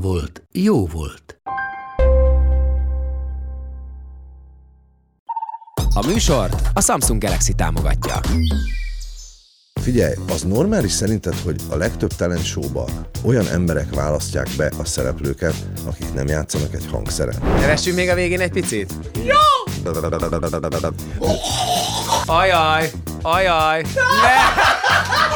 volt, jó volt. A műsort a Samsung Galaxy támogatja. Figyelj, az normális szerinted, hogy a legtöbb talent showban olyan emberek választják be a szereplőket, akik nem játszanak egy hangszeren? Nevessünk még a végén egy picit? Jó! Ajaj! Ajaj! Ne!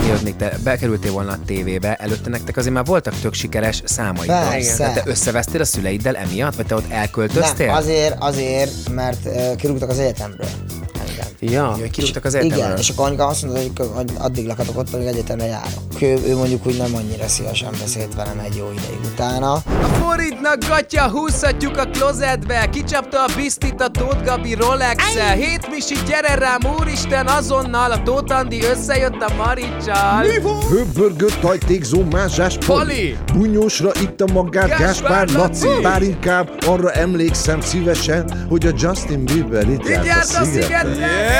Mielőtt még te bekerültél volna a tévébe, előtte nektek azért már voltak tök sikeres számaid. Persze. Tehát te összevesztél a szüleiddel emiatt, vagy te ott elköltöztél? Nem, azért, azért, mert uh, kirúgtak az egyetemről. Engem. Ja, hogy kirúgtak az Igen, egyetemről. és akkor anyuka azt mondta, hogy addig lakhatok ott, amíg egyetemre járok. Ő, ő mondjuk úgy nem annyira szívesen beszélt velem egy jó ideig utána. A forintnak gatya húzhatjuk a klozetbe Kicsapta a bisztit a Tóth Gabi rolex -el. Hét misi, gyere rám, úristen, azonnal A Tóth Andi összejött a Maricsal Hőbörgött tajtékzó mázsás Pali! Bunyósra itt a magát Gáspár Gáspár Laci Laci! Bár inkább arra emlékszem szívesen Hogy a Justin Bieber itt járt a a szigeten Yeah!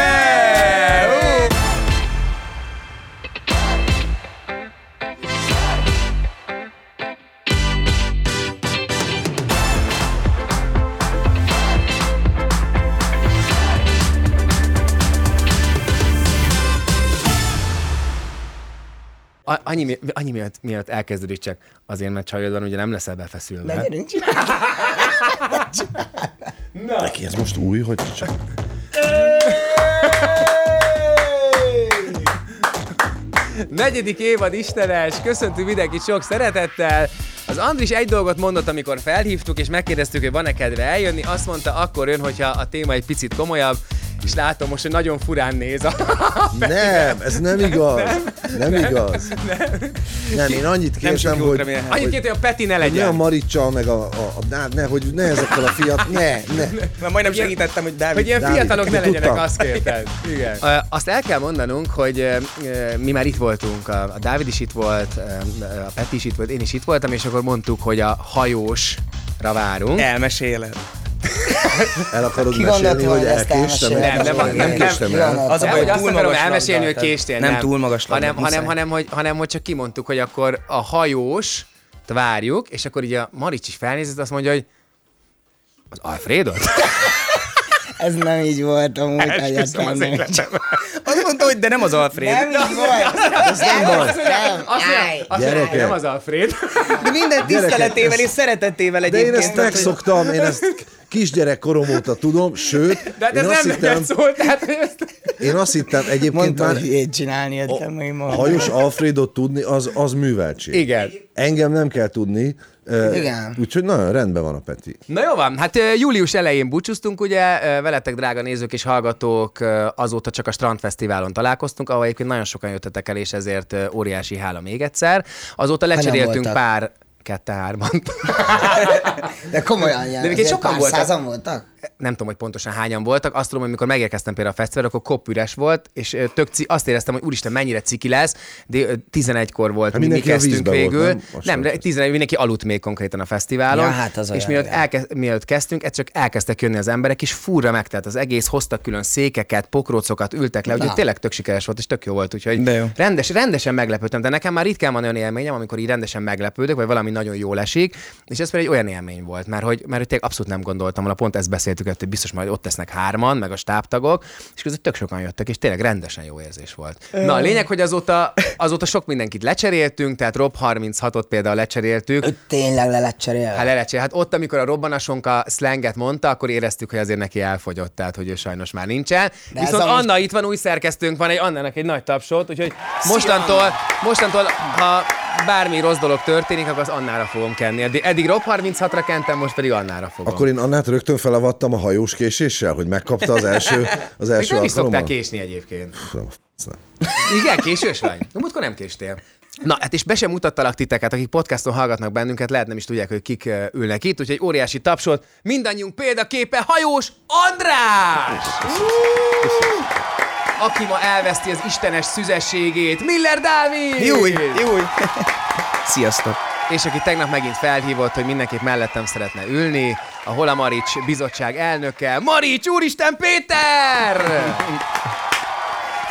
A- Annyi, mi- annyi miatt, miatt elkezdődik csak azért, mert csajod van, ugye nem leszel befeszülve. Gyerünk, Neki ez most új, hogy csak Negyedik évad Istenes, köszöntünk mindenkit sok szeretettel. Az Andris egy dolgot mondott, amikor felhívtuk, és megkérdeztük, hogy van-e kedve eljönni. Azt mondta, akkor jön, hogyha a téma egy picit komolyabb, és látom most, hogy nagyon furán néz a Nem, ez nem igaz. Nem, igaz. Nem, én annyit Nem sok kértem, jót hogy, remélem. Annyit hogy, kértem, hogy a Peti ne hogy ne a legyen. Maricsal, meg a, a, a ne, ne, hogy ne ezekkel a fiat, ne, ne. Már majdnem segítettem, hogy Dávid. Hogy ilyen Dávid, fiatalok ne legyenek, tudtam. azt kérted. Igen. Azt el kell mondanunk, hogy mi már itt voltunk, a a Dávid is itt volt, a Peti is itt volt, én is itt voltam, és akkor mondtuk, hogy a hajósra várunk. Elmeséled. El akarod Ki mesélni, hogy elkéstem? Nem, nem, nem, nem, nem nem. késtem gondolta? Az a Nem, baj, hogy azt túl akarom magas elmesélni, hogy késtél. nem túl magas hanem, hanem, hanem, hogy, hanem, hogy csak kimondtuk, hogy akkor a hajós várjuk, és akkor így a Marics is felnézett, azt mondja, hogy az Alfredot? Ez nem így volt amúgy egyáltalán. az nem. életemben. Azt mondta, hogy de nem az Alfred. Nem így volt. Ez nem baj. Nem. Azt mondja, azt mondja, nem az Alfred. De minden tiszteletével és szeretetével De egyébként. én ezt megszoktam, én ezt kisgyerek korom óta tudom, sőt, De hát én ez azt nem hittem, szólt, tehát én azt hittem egyébként Mondta, már hogy csinálni, értem meg a ma. hajós Alfredot tudni, az, az műveltség. Igen. Engem nem kell tudni, Igen. úgyhogy nagyon rendben van a Peti. Na jó van, hát július elején búcsúztunk, ugye, veletek drága nézők és hallgatók, azóta csak a Strandfesztiválon találkoztunk, ahol egyébként nagyon sokan jöttetek el, és ezért óriási hála még egyszer. Azóta lecseréltünk pár kette hárman. De komolyan, De De egyébként sokan pár voltak. százan voltak? Nem tudom, hogy pontosan hányan voltak. Azt tudom, hogy mikor megérkeztem például a fesztiválra, akkor kopp üres volt, és tök ci- azt éreztem, hogy úristen, mennyire ciki lesz, de ö, 11-kor volt, Hát mi, kezdtünk vízbe volt, végül. nem? Nem, de 11, mindenki aludt még konkrétan a fesztiválon. Ja, hát az és mielőtt, elkezd, mielőtt kezdtünk, ez csak elkezdtek jönni az emberek, és furra megtelt az egész, hoztak külön székeket, pokrócokat, ültek le, úgyhogy tényleg tök sikeres volt, és tök jó volt, úgyhogy De jó. Rendes, rendesen meglepődtem, de nekem már ritkán van olyan élményem, amikor így rendesen meglepődök, vagy valami nagyon jól esik, és ez pedig egy olyan élmény volt, mert hogy, mert hogy tényleg abszolút nem gondoltam volna, pont ezt beszéltük, hogy biztos majd ott lesznek hárman, meg a stábtagok, és között tök sokan jöttek, és tényleg rendesen jó érzés volt. Na, a lényeg, hogy azóta, azóta sok mindenkit lecseréltünk, tehát Rob 36-ot például lecseréltük, Ő tényleg le lett cserélve. Hát lelecsél. Hát ott, amikor a robbanasonka slanget mondta, akkor éreztük, hogy azért neki elfogyott, tehát hogy ő sajnos már nincsen. De Viszont Anna itt van, új szerkesztőnk van, egy Annának egy nagy tapsot, úgyhogy mostantól, mostantól, ha bármi rossz dolog történik, akkor az Annára fogom kenni. Eddig, eddig Rob 36-ra kentem, most pedig Annára fogom. Akkor én Annát rögtön felavattam a hajós késéssel, hogy megkapta az első, az Még első nem is szoktál késni egyébként. Igen, késős vagy? No, múltkor nem késtél. Na, hát és be sem mutattalak titeket, akik podcaston hallgatnak bennünket, lehet nem is tudják, hogy kik ülnek itt, úgyhogy óriási tapsot. Mindannyiunk példaképe hajós András! Aki ma elveszti az istenes szüzességét, Miller Dávid! Júj, júj. Sziasztok. És aki tegnap megint felhívott, hogy mindenképp mellettem szeretne ülni, a Hola Marics bizottság elnöke, Marics Úristen Péter!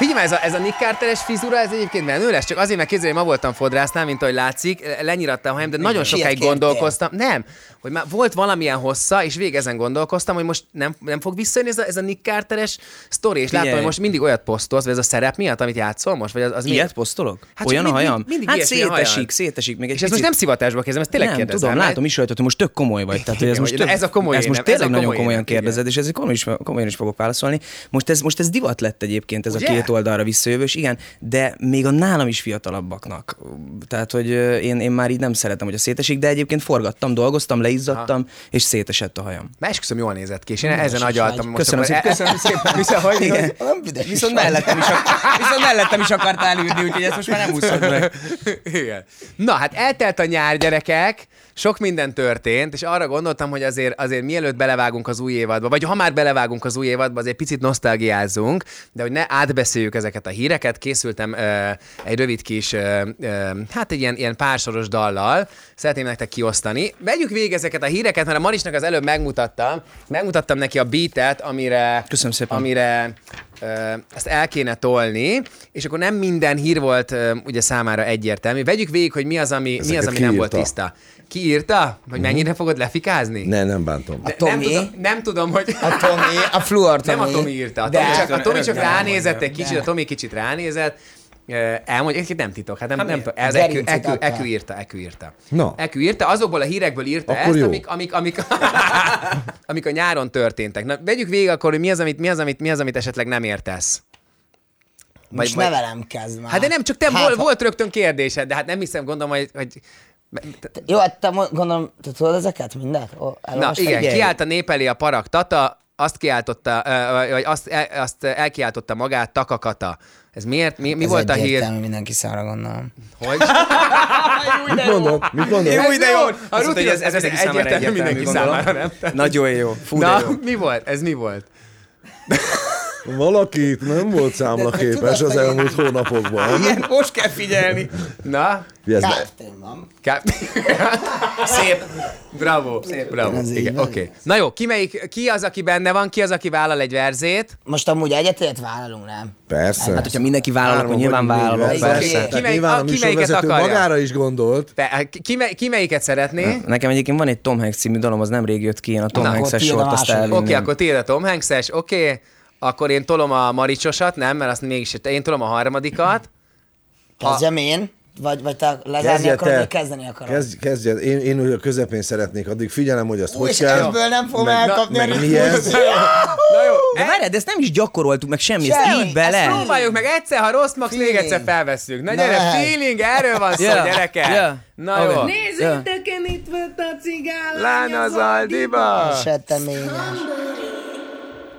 Figyelj már, ez a, ez a Nick Carteres fizura, ez egyébként menő lesz, csak azért, mert képzelj, ma voltam fodrásznál, mint ahogy látszik, lenyiratta a hajam, de nagyon sokáig kértél? gondolkoztam. Nem, hogy már volt valamilyen hossza, és végig ezen gondolkoztam, hogy most nem, nem fog visszajönni ez a, ez a Nick Carteres sztori, és látom, hogy most mindig olyat posztolsz, vagy ez a szerep miatt, amit játszol most, vagy az, az Ilyet mi? posztolok? Hát Olyan a hajam? mind- mindig hát ilyesmi szétesik, szétesik még egy És ez most nem szivatásba kezdem, ezt tényleg nem, kérdezem. tudom, látom is rajta, hogy most tök komoly vagy. Tehát, hogy ez Igen, most tök, ez a komoly ez most ez tényleg nagyon komoly komolyan igen. kérdezed, és ezért komolyan is, komolyan is fogok válaszolni. Most ez, most ez divat lett egyébként, ez a két oldalra visszajövős, igen, de még a nálam is fiatalabbaknak. Tehát, hogy én, én már így nem szeretem, hogy a szétesik, de egyébként forgattam, dolgoztam, leizzadtam, és szétesett a hajam. Már esküszöm, jól nézett ki, és én ezen agyaltam. most Köszönöm szépen, köszönöm szépen. Igen. hogy- Nem büdös Viszont is vagy. mellettem, is, ak- viszont mellettem is akartál ülni, úgyhogy ezt most már nem úszod meg. Igen. Na, hát eltelt a nyár, gyerekek, sok minden történt, és arra gondoltam, hogy azért, azért mielőtt belevágunk az új évadba, vagy ha már belevágunk az új évadba, azért picit nosztalgiázzunk, de hogy ne átbeszéljük ezeket a híreket, készültem ö, egy rövid kis, ö, ö, hát egy ilyen, ilyen pársoros dallal, szeretném nektek kiosztani. Vegyük végig ezeket a híreket, mert a Marisnak az előbb megmutattam, megmutattam neki a beatet, amire, Köszönöm szépen. amire ezt el kéne tolni, és akkor nem minden hír volt ugye számára egyértelmű. Vegyük végig, hogy mi az, ami, mi az, Ezeket ami nem volt tiszta. Ki írta? Hogy mennyire fogod lefikázni? Ne, nem bántom. De Tomi? Nem tudom, nem tudom, hogy... A Tomi, a Fluor Tomi. Nem a Tomi írta. A De- Tomi csak, a Tomi csak de- ránézett egy kicsit, a Tomi kicsit ránézett, Elmondja, egyébként nem titok, hát nem, nem tudom, ez Ekü, Ekü. Ekü írta, Ekü írta. Na. Ekü írta, azokból a hírekből írta Akkor ezt, jó. amik, amik, amik, amik a nyáron történtek. Na, vegyük végig akkor, hogy mi az, amit, mi az, amit, mi az, amit esetleg nem értesz. Most ne velem kezd már. Hát de nem, csak te Hát, volt, ha- volt rögtön kérdésed, de hát nem hiszem, gondolom, hogy... hogy Jó, hát te gondolom, te tudod ezeket mindet? Ó, Na igen, Figyelj. kiállt a nép elé a parak Tata, azt kiáltotta, vagy- azt, el, azt elkiáltotta magát Takakata. Ez miért? Mi, mi Ez volt a hír? egyértelmű mindenki szára gondolom. Hogy? Mit mondod? Mit mondod? Jó, de jó! A Azt mondta, rutin, hogy ez, ez, ez egyértelmű mindenki számára, nem? Nagyon jó. Fú, de Na, jó. mi volt? Ez mi volt? Valakit nem volt számlaképes az elmúlt hónapokban. Igen, most kell figyelni. Na? Ez ne- Kártén van. Ká- Szép. Bravo, szép, bravo. Ez Igen, oké. Na jó, ki, melyik, ki az, aki benne van, ki az, aki vállal egy verzét? Most amúgy egyetért vállalunk, nem? Persze. Hát, hogyha mindenki vállal, akkor nyilván vállalok, persze. Oké. Ki melyik- a- a ki melyiket akarja? magára is gondolt. Pe- ki, mely, ki melyiket szeretné? Nekem egyébként van egy Tom Hanks című dalom, az nemrég jött ki, én a Tom Na, Hanks-es sort azt elvinném. Oké, akkor tiéd a Tom Hanks-es, oké. Akkor én tolom a Maricsosat, nem, mert azt mégis, én tolom a harmadikat. Kezdjem én? Vagy, vagy te lezárni akarod, te. vagy kezdeni akarod? Kezd, kezdjed. Én, én úgy a közepén szeretnék, addig figyelem, hogy azt Ú, hogy és kell. ebből nem fogom meg- elkapni meg a mi ez? Na jó, De várjál, de ezt nem is gyakoroltuk meg semmi, ezt Semmi, így bele. ezt próbáljuk meg egyszer, ha rossz max, még egyszer felvesszük. Na Na, gyere, hát. feeling, erről van szó, Ja, gyerekek. ja. Na jó. Nézzétek, én itt volt a cigál. Lány az Aldiba.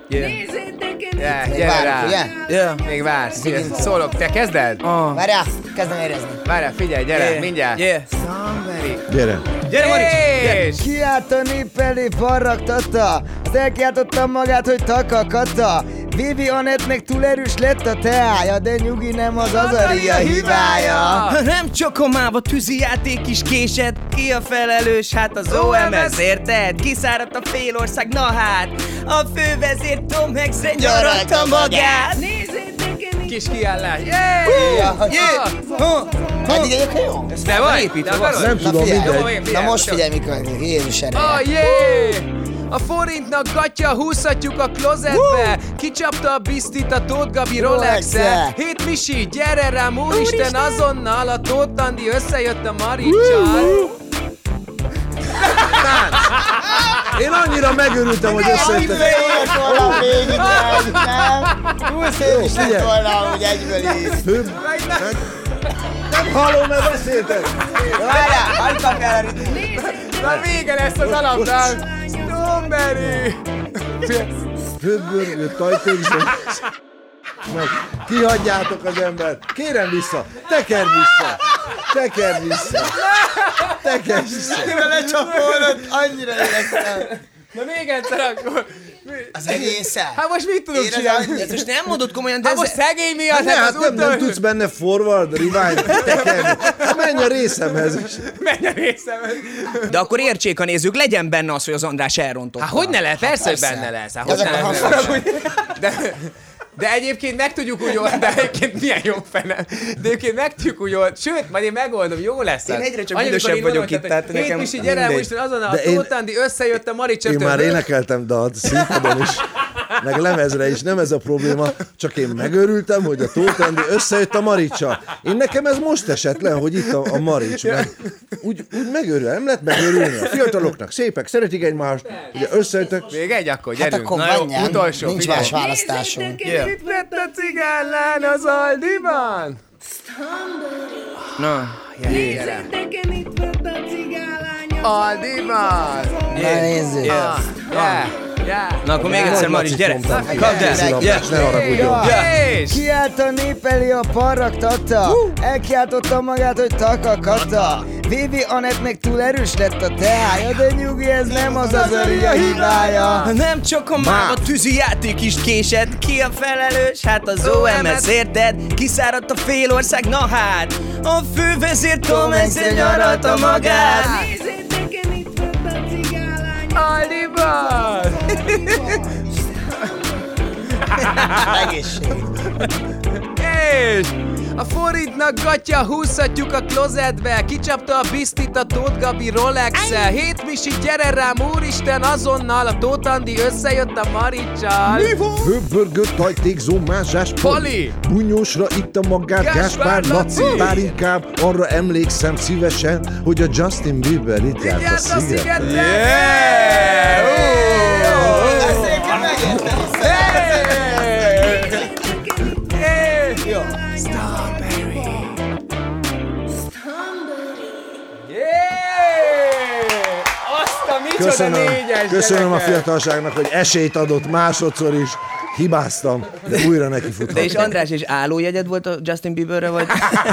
Setteményes. Nézzétek, Ja, itt gyere Várjuk, rá. ugye? Ja. Még vársz. Szólok, te kezded? Ah. Várjál, kezdem érezni. Várjál, figyelj, gyere, Yeah. mindjárt. Yeah. Somebody. Gyere. Gyere, Marics! És... Kiállt a nép elé farragtata, azt elkiáltotta magát, hogy takakata. Vivi Anettnek túl erős lett a teája, de nyugi nem az Azaria hibája. Nem csokomába tűzi játék is késett Ki a felelős? Hát az OMS, érted? Kiszáradt a félország, na hát A fővezér Tom Hanks nyaratta magát Nézzétek, Kis kiállás. Yeah! Hogy- Ha, Eddig egyébként jó? Építve Te van. akarod? Nem Na tudom, mindegy. na most figyelj, mi következik. Jézus ereje. Oh, yeah! A forintnak gatya, húzhatjuk a klozetbe Kicsapta a biztit a Tóth Gabi rolex Rolex-e. Hét Misi, gyere rám, úristen, azonnal A Tóth Andi összejött a Maricsal Én annyira megörültem, hogy összejöttek. Szép volna végig, nem? Túl szép is lett volna, hogy egyből is. Hőbb. Halló, mert beszéltek. Várjál, hagyd kapjál a. Na vége lesz az alapnak Strawberry Hőbbörgő, tajtékzó. meg. Kihagyjátok az embert. Kérem vissza. Tekerd vissza. Tekerd vissza. Tekerd vissza. Lecsapolod, annyira éreztem. Na még egyszer akkor. Az egészen. Hát most mit tudok Érez csinálni? annyit? Ezt most nem mondod komolyan, de Hát ez... most szegény miatt, Hát, ne, hát hát az nem, nem tudsz benne forward, rewind, tekerni. Hát menj a részemhez. Menj a részemhez. De akkor értsék a nézők, legyen benne az, hogy az András elrontotta. Hát hogy ne lesz? Persze, hogy persze. benne lesz. Hát, hogy ne haragudj. De, de egyébként meg tudjuk úgy oldani, de egyébként milyen jó fene. De egyébként meg tudjuk úgy oldani. Sőt, majd én megoldom, jó lesz. Én egyre csak én vagyok itt, tehát Hét nekem Misi, gyere, mindegy. most azon a Tóth összejött a Marics Én már énekeltem dalt színpadon is, meg lemezre is, nem ez a probléma, csak én megörültem, hogy a Tóth Andi összejött a Maricsa. Én nekem ez most esett le, hogy itt a, a Marics, meg úgy, úgy megörül, nem lehet megörülni. A fiataloknak szépek, szeretik egymást, ugye összejöttek, Még egy akkor, Hát gyerünk. akkor Na jó, utolsó, nincs figyelj. más választásunk. Yeah. Mit vett a cigánlán az Aldiban? Na, Nézzétek, mit vett a cigálánya. Aldiban! Na nézzük. Yeah, yeah, yeah. Na akkor még egyszer, Marics, gyere! Kapd el! Ne haragudjon. Kiállt a nép elé a parraktata Elkiáltotta magát, hogy takakata Vivi Anett túl erős lett a teája De nyugi, ez nem az az a hibája. Nem csak a máva tűzi játék is késett Ki a felelős? Hát az OMS érted? Kiszáradt a fél ország, na hát A fővezér Tom egyszer nyaralta magát. Nézzétek, a cigálánya. Aldiban! Egészség És a forintnak gatya húzhatjuk a klozetbe Kicsapta a bisztit a Tóth Gabi rolex -el. Hét misi, gyere rám, úristen, azonnal A Tóth Andi összejött a Maricsal Hőbörgött hajtékzó mázsás Pali! Bunyósra itta magát Gáspár Gáspár Laci! Bár inkább arra emlékszem szívesen Hogy a Justin Bieber itt járt a a szigeten! Yeah! Köszönöm, négyes köszönöm a fiatalságnak, hogy esélyt adott másodszor is. Hibáztam, de újra neki De és András, és állójegyed volt a Justin Bieberre, vagy,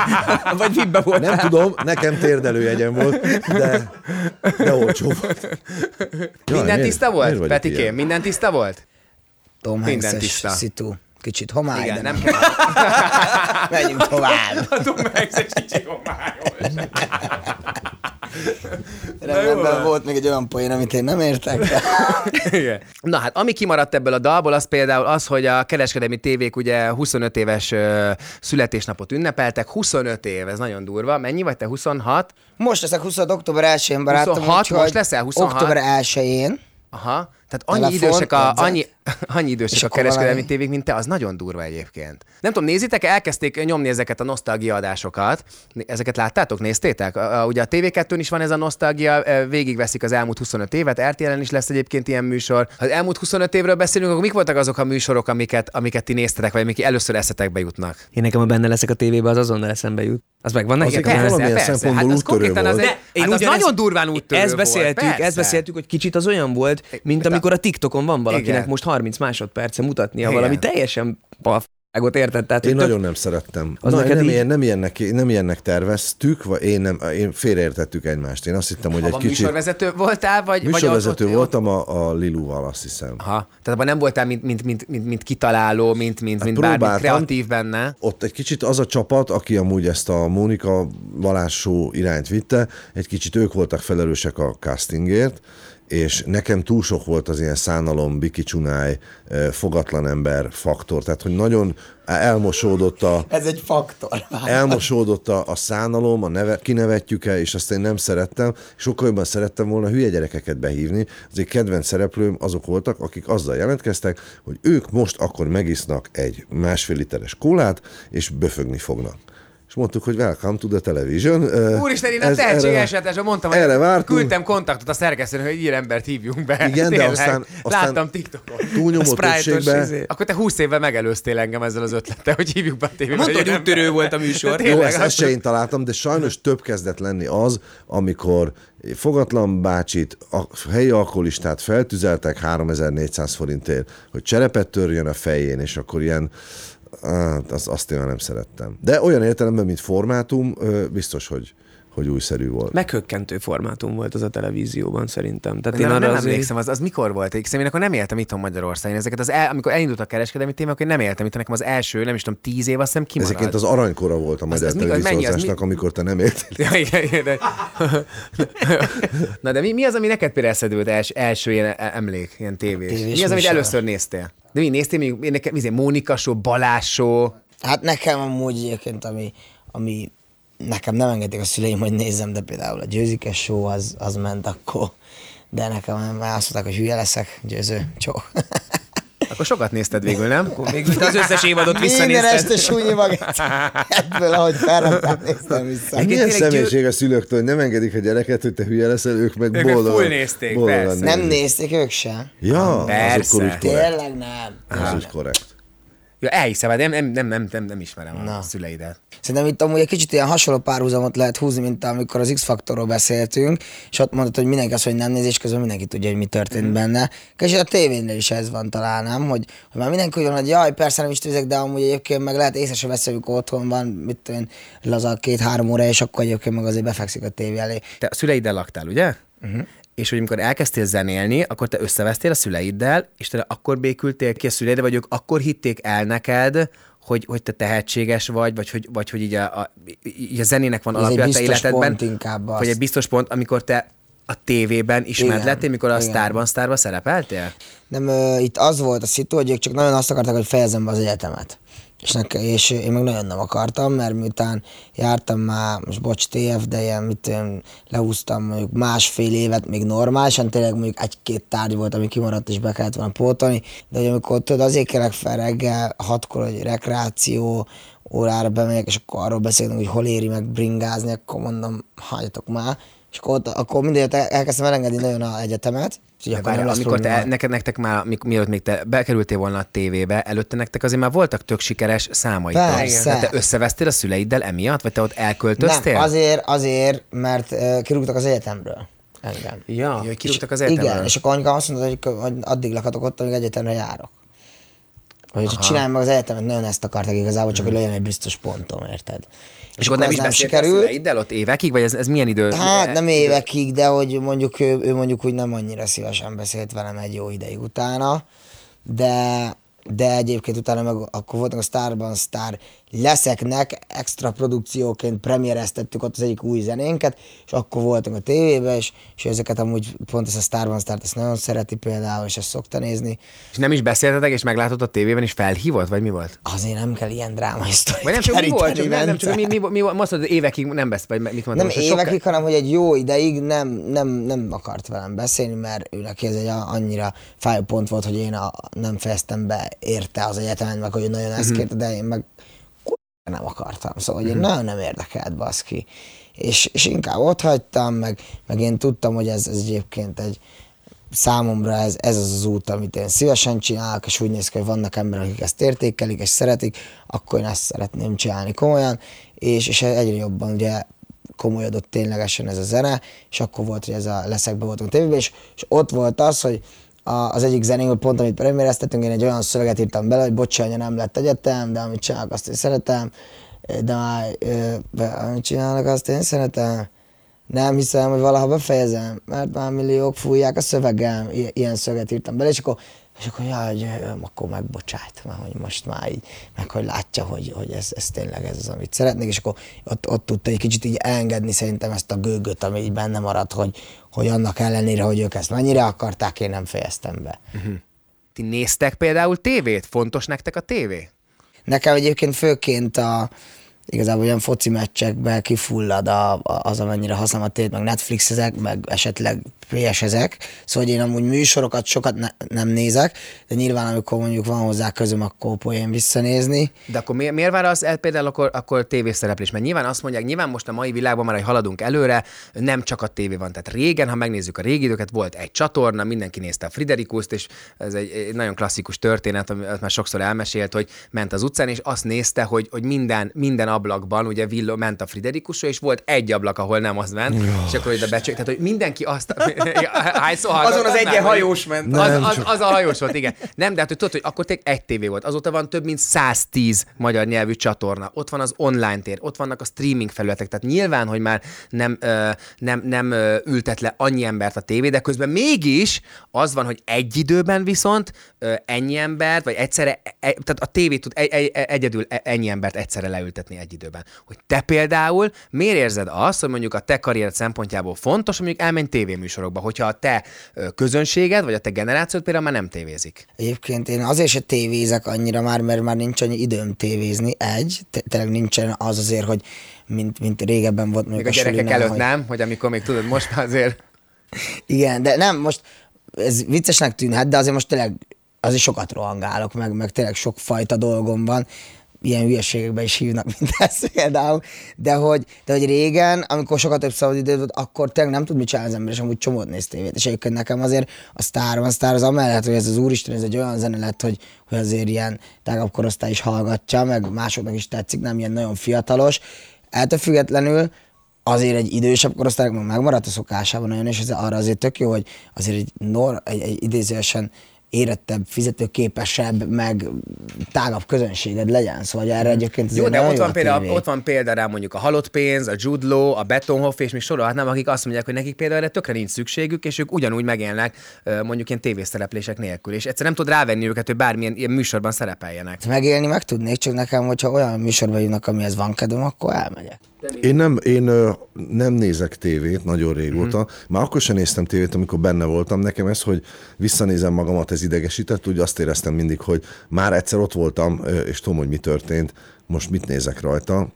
vagy vibbe volt? Nem tudom, nekem térdelőjegyem volt, de, de olcsó volt. Jaj, Minden miért- tiszta miért volt, vagyok Petikém? ilyen? Minden tiszta volt? Tom Minden tiszta. szitu Kicsit homály, Igen, de nem kell. Menjünk tovább Tudom meg, ez egy kicsi homályos. Remélem volt még egy olyan poén, amit én nem értek Igen. Na hát, ami kimaradt ebből a dalból, az például az, hogy a kereskedelmi tévék ugye 25 éves ö, születésnapot ünnepeltek. 25 év, ez nagyon durva. Mennyi vagy te? 26? Most leszek 20 október 1-én barátom 26, úgyhogy most leszel 26? Október 1-én Aha. Tehát annyi Telefon, idősek, a, jegyzet. annyi, annyi idősek a kereskedelmi tévék, mint te, az nagyon durva egyébként. Nem tudom, nézitek, elkezdték nyomni ezeket a nosztalgia adásokat. Ezeket láttátok, néztétek? A, a, ugye a TV2-n is van ez a nosztalgia, e, végigveszik az elmúlt 25 évet, RTL-en is lesz egyébként ilyen műsor. Ha az elmúlt 25 évről beszélünk, akkor mik voltak azok a műsorok, amiket, amiket ti néztetek, vagy amik először eszetekbe jutnak? Én nekem, ha benne leszek a tévébe, az azonnal eszembe jut. Az megvan neked? Azért valamilyen szempontból hát az úttörő konkrétan az, volt. egy, hát az nagyon durván úttörő Ezt beszéltük, volt. ezt beszéltük, hogy kicsit az olyan volt, mint amikor a TikTokon van valakinek Igen. most 30 másodperce mutatnia Igen. valami teljesen balfágot, érted? Tehát, Én tök- nagyon nem szerettem. Az Na, neked nem, így- ilyen, nem, ilyennek, nem ilyennek terveztük, vagy én, nem, én félreértettük egymást. Én azt hittem, hogy Abban egy kicsit... műsorvezető voltál, vagy... Műsorvezető vagy voltam a, a Lilúval, azt hiszem. Aha. Tehát abban nem voltál, mint, mint, mint, mint, mint kitaláló, mint, mint, mint bármi kreatív benne. Ott egy kicsit az a csapat, aki amúgy ezt a Mónika Balázs irányt vitte, egy kicsit ők voltak felelősek a castingért, és nekem túl sok volt az ilyen szánalom, bikicsunáj, fogatlan ember faktor, tehát hogy nagyon elmosódott a, Ez egy faktor. elmosódott a, a szánalom, a neve, kinevetjük-e, és azt én nem szerettem. Sokkal jobban szerettem volna hülye gyerekeket behívni. Az egy kedvenc szereplőm azok voltak, akik azzal jelentkeztek, hogy ők most akkor megisznak egy másfél literes kólát, és böfögni fognak. És mondtuk, hogy welcome to the television. Úristen, én a ez tehetséges erre- esetesen mondtam, erre hogy vártunk. küldtem kontaktot a szerkesztőnek, hogy ilyen embert hívjunk be. Igen, de Tényleg. aztán- aztán- Láttam TikTokon. Túlnyomó többségben izé. Akkor te 20 évvel megelőztél engem ezzel az ötlettel, hogy hívjuk be a tévébe. Mondtad, egy hogy úttörő volt a műsor. Tényleg, Jó, ezt, ezt se én találtam, de sajnos több kezdett lenni az, amikor fogatlan bácsit, a helyi alkoholistát feltüzeltek 3400 forintért, hogy cserepet törjön a fején, és akkor ilyen hát az, azt én már nem szerettem. De olyan értelemben, mint formátum, biztos, hogy, hogy újszerű volt. Meghökkentő formátum volt az a televízióban szerintem. Tehát Én én arra nem azért... emlékszem, az, az mikor volt? Én, akkor nem éltem itthon Magyarországon. Ezeket az el, amikor elindult a kereskedelmi téma, akkor én nem éltem itt. Nekem az első, nem is tudom, tíz év, azt hiszem kimaradt. Ezeket az aranykora volt a magyar az az televíziózásnak, mi- amikor te nem éltél. Ja, igen, igen, de... Na de mi, mi az, ami neked például eszedbe jut els, első ilyen e- emlék, ilyen tévés? Tévés mi az, amit először néztél? De mi néztél még, nekem, Mónika show, Balázs show, Hát nekem amúgy egyébként, ami, ami nekem nem engedik a szüleim, hogy nézzem, de például a győzikes show az, az ment akkor, de nekem már azt mondták, hogy hülye leszek, győző, csó. akkor sokat nézted végül, nem? Akkor még az összes évadot Minden visszanézted. este súnyi magát. Ebből, ahogy felraktam, néztem vissza. Hát milyen személyiség a szülőktől, hogy nem engedik a gyereket, hogy te hülye leszel, ők meg Ők meg boldogan. full nézték, boldogan persze. Nem nézték ők se? Ja, Persze. az akkor úgy korrekt. Tényleg nem. Az úgy korrekt. Ja, elhiszem, hát nem, nem, nem, nem, nem, nem ismerem a Na. szüleidet. Szerintem itt amúgy egy kicsit ilyen hasonló párhuzamot lehet húzni, mint amikor az X-faktorról beszéltünk, és ott mondod, hogy mindenki azt, hogy nem néz, és közben mindenki tudja, hogy mi történt mm. benne. És a tévénél is ez van talán, nem? Hogy, hogy már mindenki úgy van, hogy jaj, persze nem is nézek, de amúgy egyébként meg lehet észre se veszi, amikor otthon van, mit tudom én, laza két-három óra, és akkor egyébként meg azért befekszik a tévé elé. Te a szüleiddel laktál, ugye? Uh-huh. És hogy amikor elkezdtél zenélni, akkor te összevesztél a szüleiddel, és te akkor békültél ki a szüleid, vagy ők akkor hitték el neked, hogy, hogy te tehetséges vagy, vagy hogy, vagy hogy így a, a, így a zenének van Ez alapja a te életedben. pont inkább Vagy azt. egy biztos pont, amikor te a tévében ismert lettél, mikor a igen. Starban Starban szerepeltél? Nem, ö, itt az volt a szitu, hogy ők csak nagyon azt akarták, hogy fejezem be az egyetemet. És, neke, és én meg nagyon nem akartam, mert miután jártam már, most bocs TF, de ilyen, mit én lehúztam mondjuk másfél évet még normálisan, tényleg mondjuk egy-két tárgy volt, ami kimaradt, és be kellett volna pótolni, de hogy amikor tudod, azért kelek fel reggel, hatkor, hogy rekreáció, órára bemegyek, és akkor arról beszélünk, hogy hol éri meg bringázni, akkor mondom, hagyjatok már. És akkor, ott, akkor mindent el- elkezdtem elengedni nagyon az egyetemet. Úgyhogy akkor Várjál, nem lesz amikor te, neked, nektek már, mik- mielőtt még te bekerültél volna a tévébe, előtte nektek azért már voltak tök sikeres számaitok. Persze. De te összevesztél a szüleiddel emiatt, vagy te ott elköltöztél? Nem, azért, azért, mert uh, kirúgtak az egyetemről engem. Ja. Ja, hogy kirúgtak az És- egyetemről. Igen, és akkor anyukám azt mondta, hogy, hogy addig lakhatok ott, amíg egyetemre járok. Hogy csinálj meg az egyetemet, nagyon ezt akartak igazából, csak hogy legyen egy biztos pontom, érted? És akkor nem is beszéltél a szüleiddel ott évekig, vagy ez, ez milyen idő? Hát nem évekig, de hogy mondjuk ő, ő mondjuk úgy nem annyira szívesen beszélt velem egy jó ideig utána, de, de egyébként utána meg akkor voltunk a Starban Star leszeknek, extra produkcióként premiereztettük ott az egyik új zenénket, és akkor voltunk a tévében, és, és ezeket amúgy pont ez a Starban Start ezt nagyon szereti például, és ezt szokta nézni. És nem is beszéltetek, és meglátod a tévében, és felhívott, vagy mi volt? Azért nem kell ilyen drámai sztorit Vagy nem csak mi volt, csak nem, nem csak mi, mi, mi, mi azt mondod, évekig nem beszél, vagy mit mondtam? Nem most, évekig, hanem hogy egy jó ideig nem, nem, nem akart velem beszélni, mert ő neki ez egy annyira fájó pont volt, hogy én a, nem fejeztem be érte az egyetemen, meg hogy nagyon ezt kérte, de én meg nem akartam. Szóval, hogy én nagyon nem érdekelt, baszki. És, és inkább ott hagytam, meg, meg én tudtam, hogy ez, ez egyébként egy számomra ez, ez az az út, amit én szívesen csinálok, és úgy néz ki, hogy vannak emberek, akik ezt értékelik és szeretik, akkor én ezt szeretném csinálni komolyan, és, és egyre jobban ugye komolyodott ténylegesen ez a zene, és akkor volt, hogy ez a leszekbe voltunk tévében, és, és ott volt az, hogy az egyik zenénk, pont amit premiereztettünk, én egy olyan szöveget írtam bele, hogy bocsánja, nem lett egyetem, de amit csinálok, azt én szeretem, de már, amit csinálok, azt én szeretem. Nem hiszem, hogy valaha befejezem, mert már milliók fújják a szövegem, ilyen szöveget írtam bele, és akkor, és akkor jaj, hogy akkor megbocsájt, mert hogy most már így, meg hogy látja, hogy, hogy ez, ez tényleg ez az, amit szeretnék, és akkor ott, ott tudta egy kicsit így elengedni szerintem ezt a gőgöt, ami így benne maradt, hogy, hogy annak ellenére, hogy ők ezt mennyire akarták, én nem fejeztem be. Ti néztek például tévét? Fontos nektek a tévé? Nekem egyébként főként a igazából olyan foci meccsekben kifullad a, a, az, amennyire használom a tét, meg Netflix ezek, meg esetleg PS ezek. Szóval hogy én amúgy műsorokat sokat ne, nem nézek, de nyilván amikor mondjuk van hozzá közöm, akkor poén visszanézni. De akkor miért, miért vár az el például akkor, akkor tévészereplés? Mert nyilván azt mondják, nyilván most a mai világban már, hogy haladunk előre, nem csak a tévé van. Tehát régen, ha megnézzük a régi időket, volt egy csatorna, mindenki nézte a Friderikuszt, és ez egy, egy nagyon klasszikus történet, amit már sokszor elmesélt, hogy ment az utcán, és azt nézte, hogy, hogy minden, minden abban ablakban, ugye villó ment a Friderikusra, és volt egy ablak, ahol nem az ment, és akkor ide becsök, tehát hogy mindenki azt, hányszor Azon az egyen hajós ment. az, Nem, az, az, a hajós volt, igen. Nem, de hát hogy tudod, hogy akkor tényleg egy tévé volt. Azóta van több mint 110 magyar nyelvű csatorna. Ott van az online tér, ott vannak a streaming felületek. Tehát nyilván, hogy már nem, ö, nem, nem ö, ültet le annyi embert a tévé, de közben mégis az van, hogy egy időben viszont ö, ennyi embert, vagy egyszerre, e, tehát a tévé tud egy, egy, egyedül e- ennyi embert egyszerre leültetni egy időben. Hogy te például miért érzed azt, hogy mondjuk a te karriered szempontjából fontos, hogy mondjuk elmenj tévéműsorokba, hogyha a te közönséged, vagy a te generációd például már nem tévézik. Egyébként én azért se tévézek annyira már, mert már nincs annyi időm tévézni. Egy, tényleg nincsen az azért, hogy mint, mint régebben volt Még mondjuk a gyerekek sulinál, előtt hogy... nem, hogy amikor még tudod, most már azért... Igen, de nem, most ez viccesnek tűnhet, de azért most tényleg azért sokat rohangálok, meg, meg tényleg sok fajta dolgom van, ilyen hülyeségekbe is hívnak, mint ez például, de hogy, de hogy régen, amikor sokat több szabadidőd volt, akkor tényleg nem tud mit csinálni az ember, és amúgy csomót néz tévét. És egyébként nekem azért a sztár, a sztár az amellett, hogy ez az úristen, ez egy olyan zene lett, hogy, hogy azért ilyen tágabb korosztály is hallgatja, meg másoknak is tetszik, nem ilyen nagyon fiatalos. Ettől függetlenül azért egy idősebb korosztálynak megmaradt a szokásában nagyon, és ez arra azért tök jó, hogy azért egy, nor, egy, egy idézőesen érettebb, fizetőképesebb, meg tágabb közönséged legyen. Szóval erre egyébként Jó, de ott van, a például, tévé. ott van példa rá mondjuk a halott pénz, a Jude Law, a Betonhoff, és még sorolhatnám, akik azt mondják, hogy nekik például erre tökre nincs szükségük, és ők ugyanúgy megélnek mondjuk ilyen tévészereplések nélkül. És egyszer nem tud rávenni őket, hogy bármilyen ilyen műsorban szerepeljenek. Megélni meg tudnék, csak nekem, hogyha olyan műsorba jönnek, amihez van kedvem, akkor elmegyek. Én nem, én nem nézek tévét nagyon régóta. Mm. Már akkor sem néztem tévét, amikor benne voltam. Nekem ez, hogy visszanézem magamat, ez idegesített. Úgy azt éreztem mindig, hogy már egyszer ott voltam, és tudom, hogy mi történt. Most mit nézek rajta.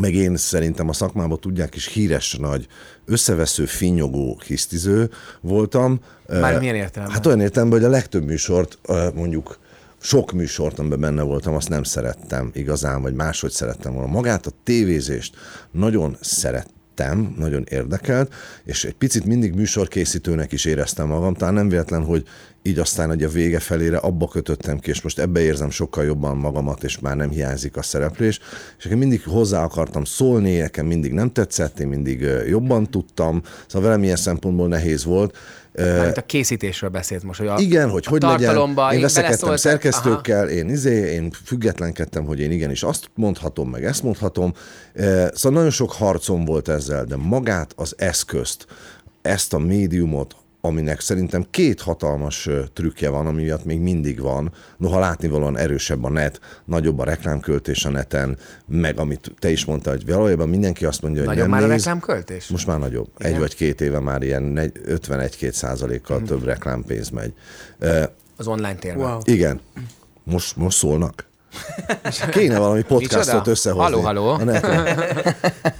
Meg én szerintem a szakmában tudják is híres nagy, összevesző, finnyogó hisztiző voltam. Már milyen értelemben? Hát olyan értelemben, hogy a legtöbb műsort mondjuk sok műsort, amiben benne voltam, azt nem szerettem igazán, vagy máshogy szerettem volna. Magát a tévézést nagyon szerettem, nagyon érdekelt, és egy picit mindig műsorkészítőnek is éreztem magam, talán nem véletlen, hogy így aztán hogy a vége felére abba kötöttem ki, és most ebbe érzem sokkal jobban magamat, és már nem hiányzik a szereplés, és nekem mindig hozzá akartam szólni, nekem mindig nem tetszett, én mindig jobban tudtam, szóval velem ilyen szempontból nehéz volt, Mármint a készítésről beszélt most, hogy a, igen, hogy a hogy legyen. Én veszekedtem szerkesztőkkel, én izé, én függetlenkedtem, hogy én igenis azt mondhatom, meg ezt mondhatom. Szóval nagyon sok harcom volt ezzel, de magát az eszközt, ezt a médiumot, aminek szerintem két hatalmas trükkje van, ami miatt még mindig van. Noha látnivalóan erősebb a net, nagyobb a reklámköltés a neten, meg amit te is mondtál, hogy valójában mindenki azt mondja, hogy Nagyobb nem már a néz. reklámköltés? Most már nagyobb. Egy vagy két éve már ilyen negy- 51-2 százalékkal Mhm. több reklámpénz megy. Az online térben. Wow. igen. Most, most szólnak. Kéne valami podcastot összehozni. A neten.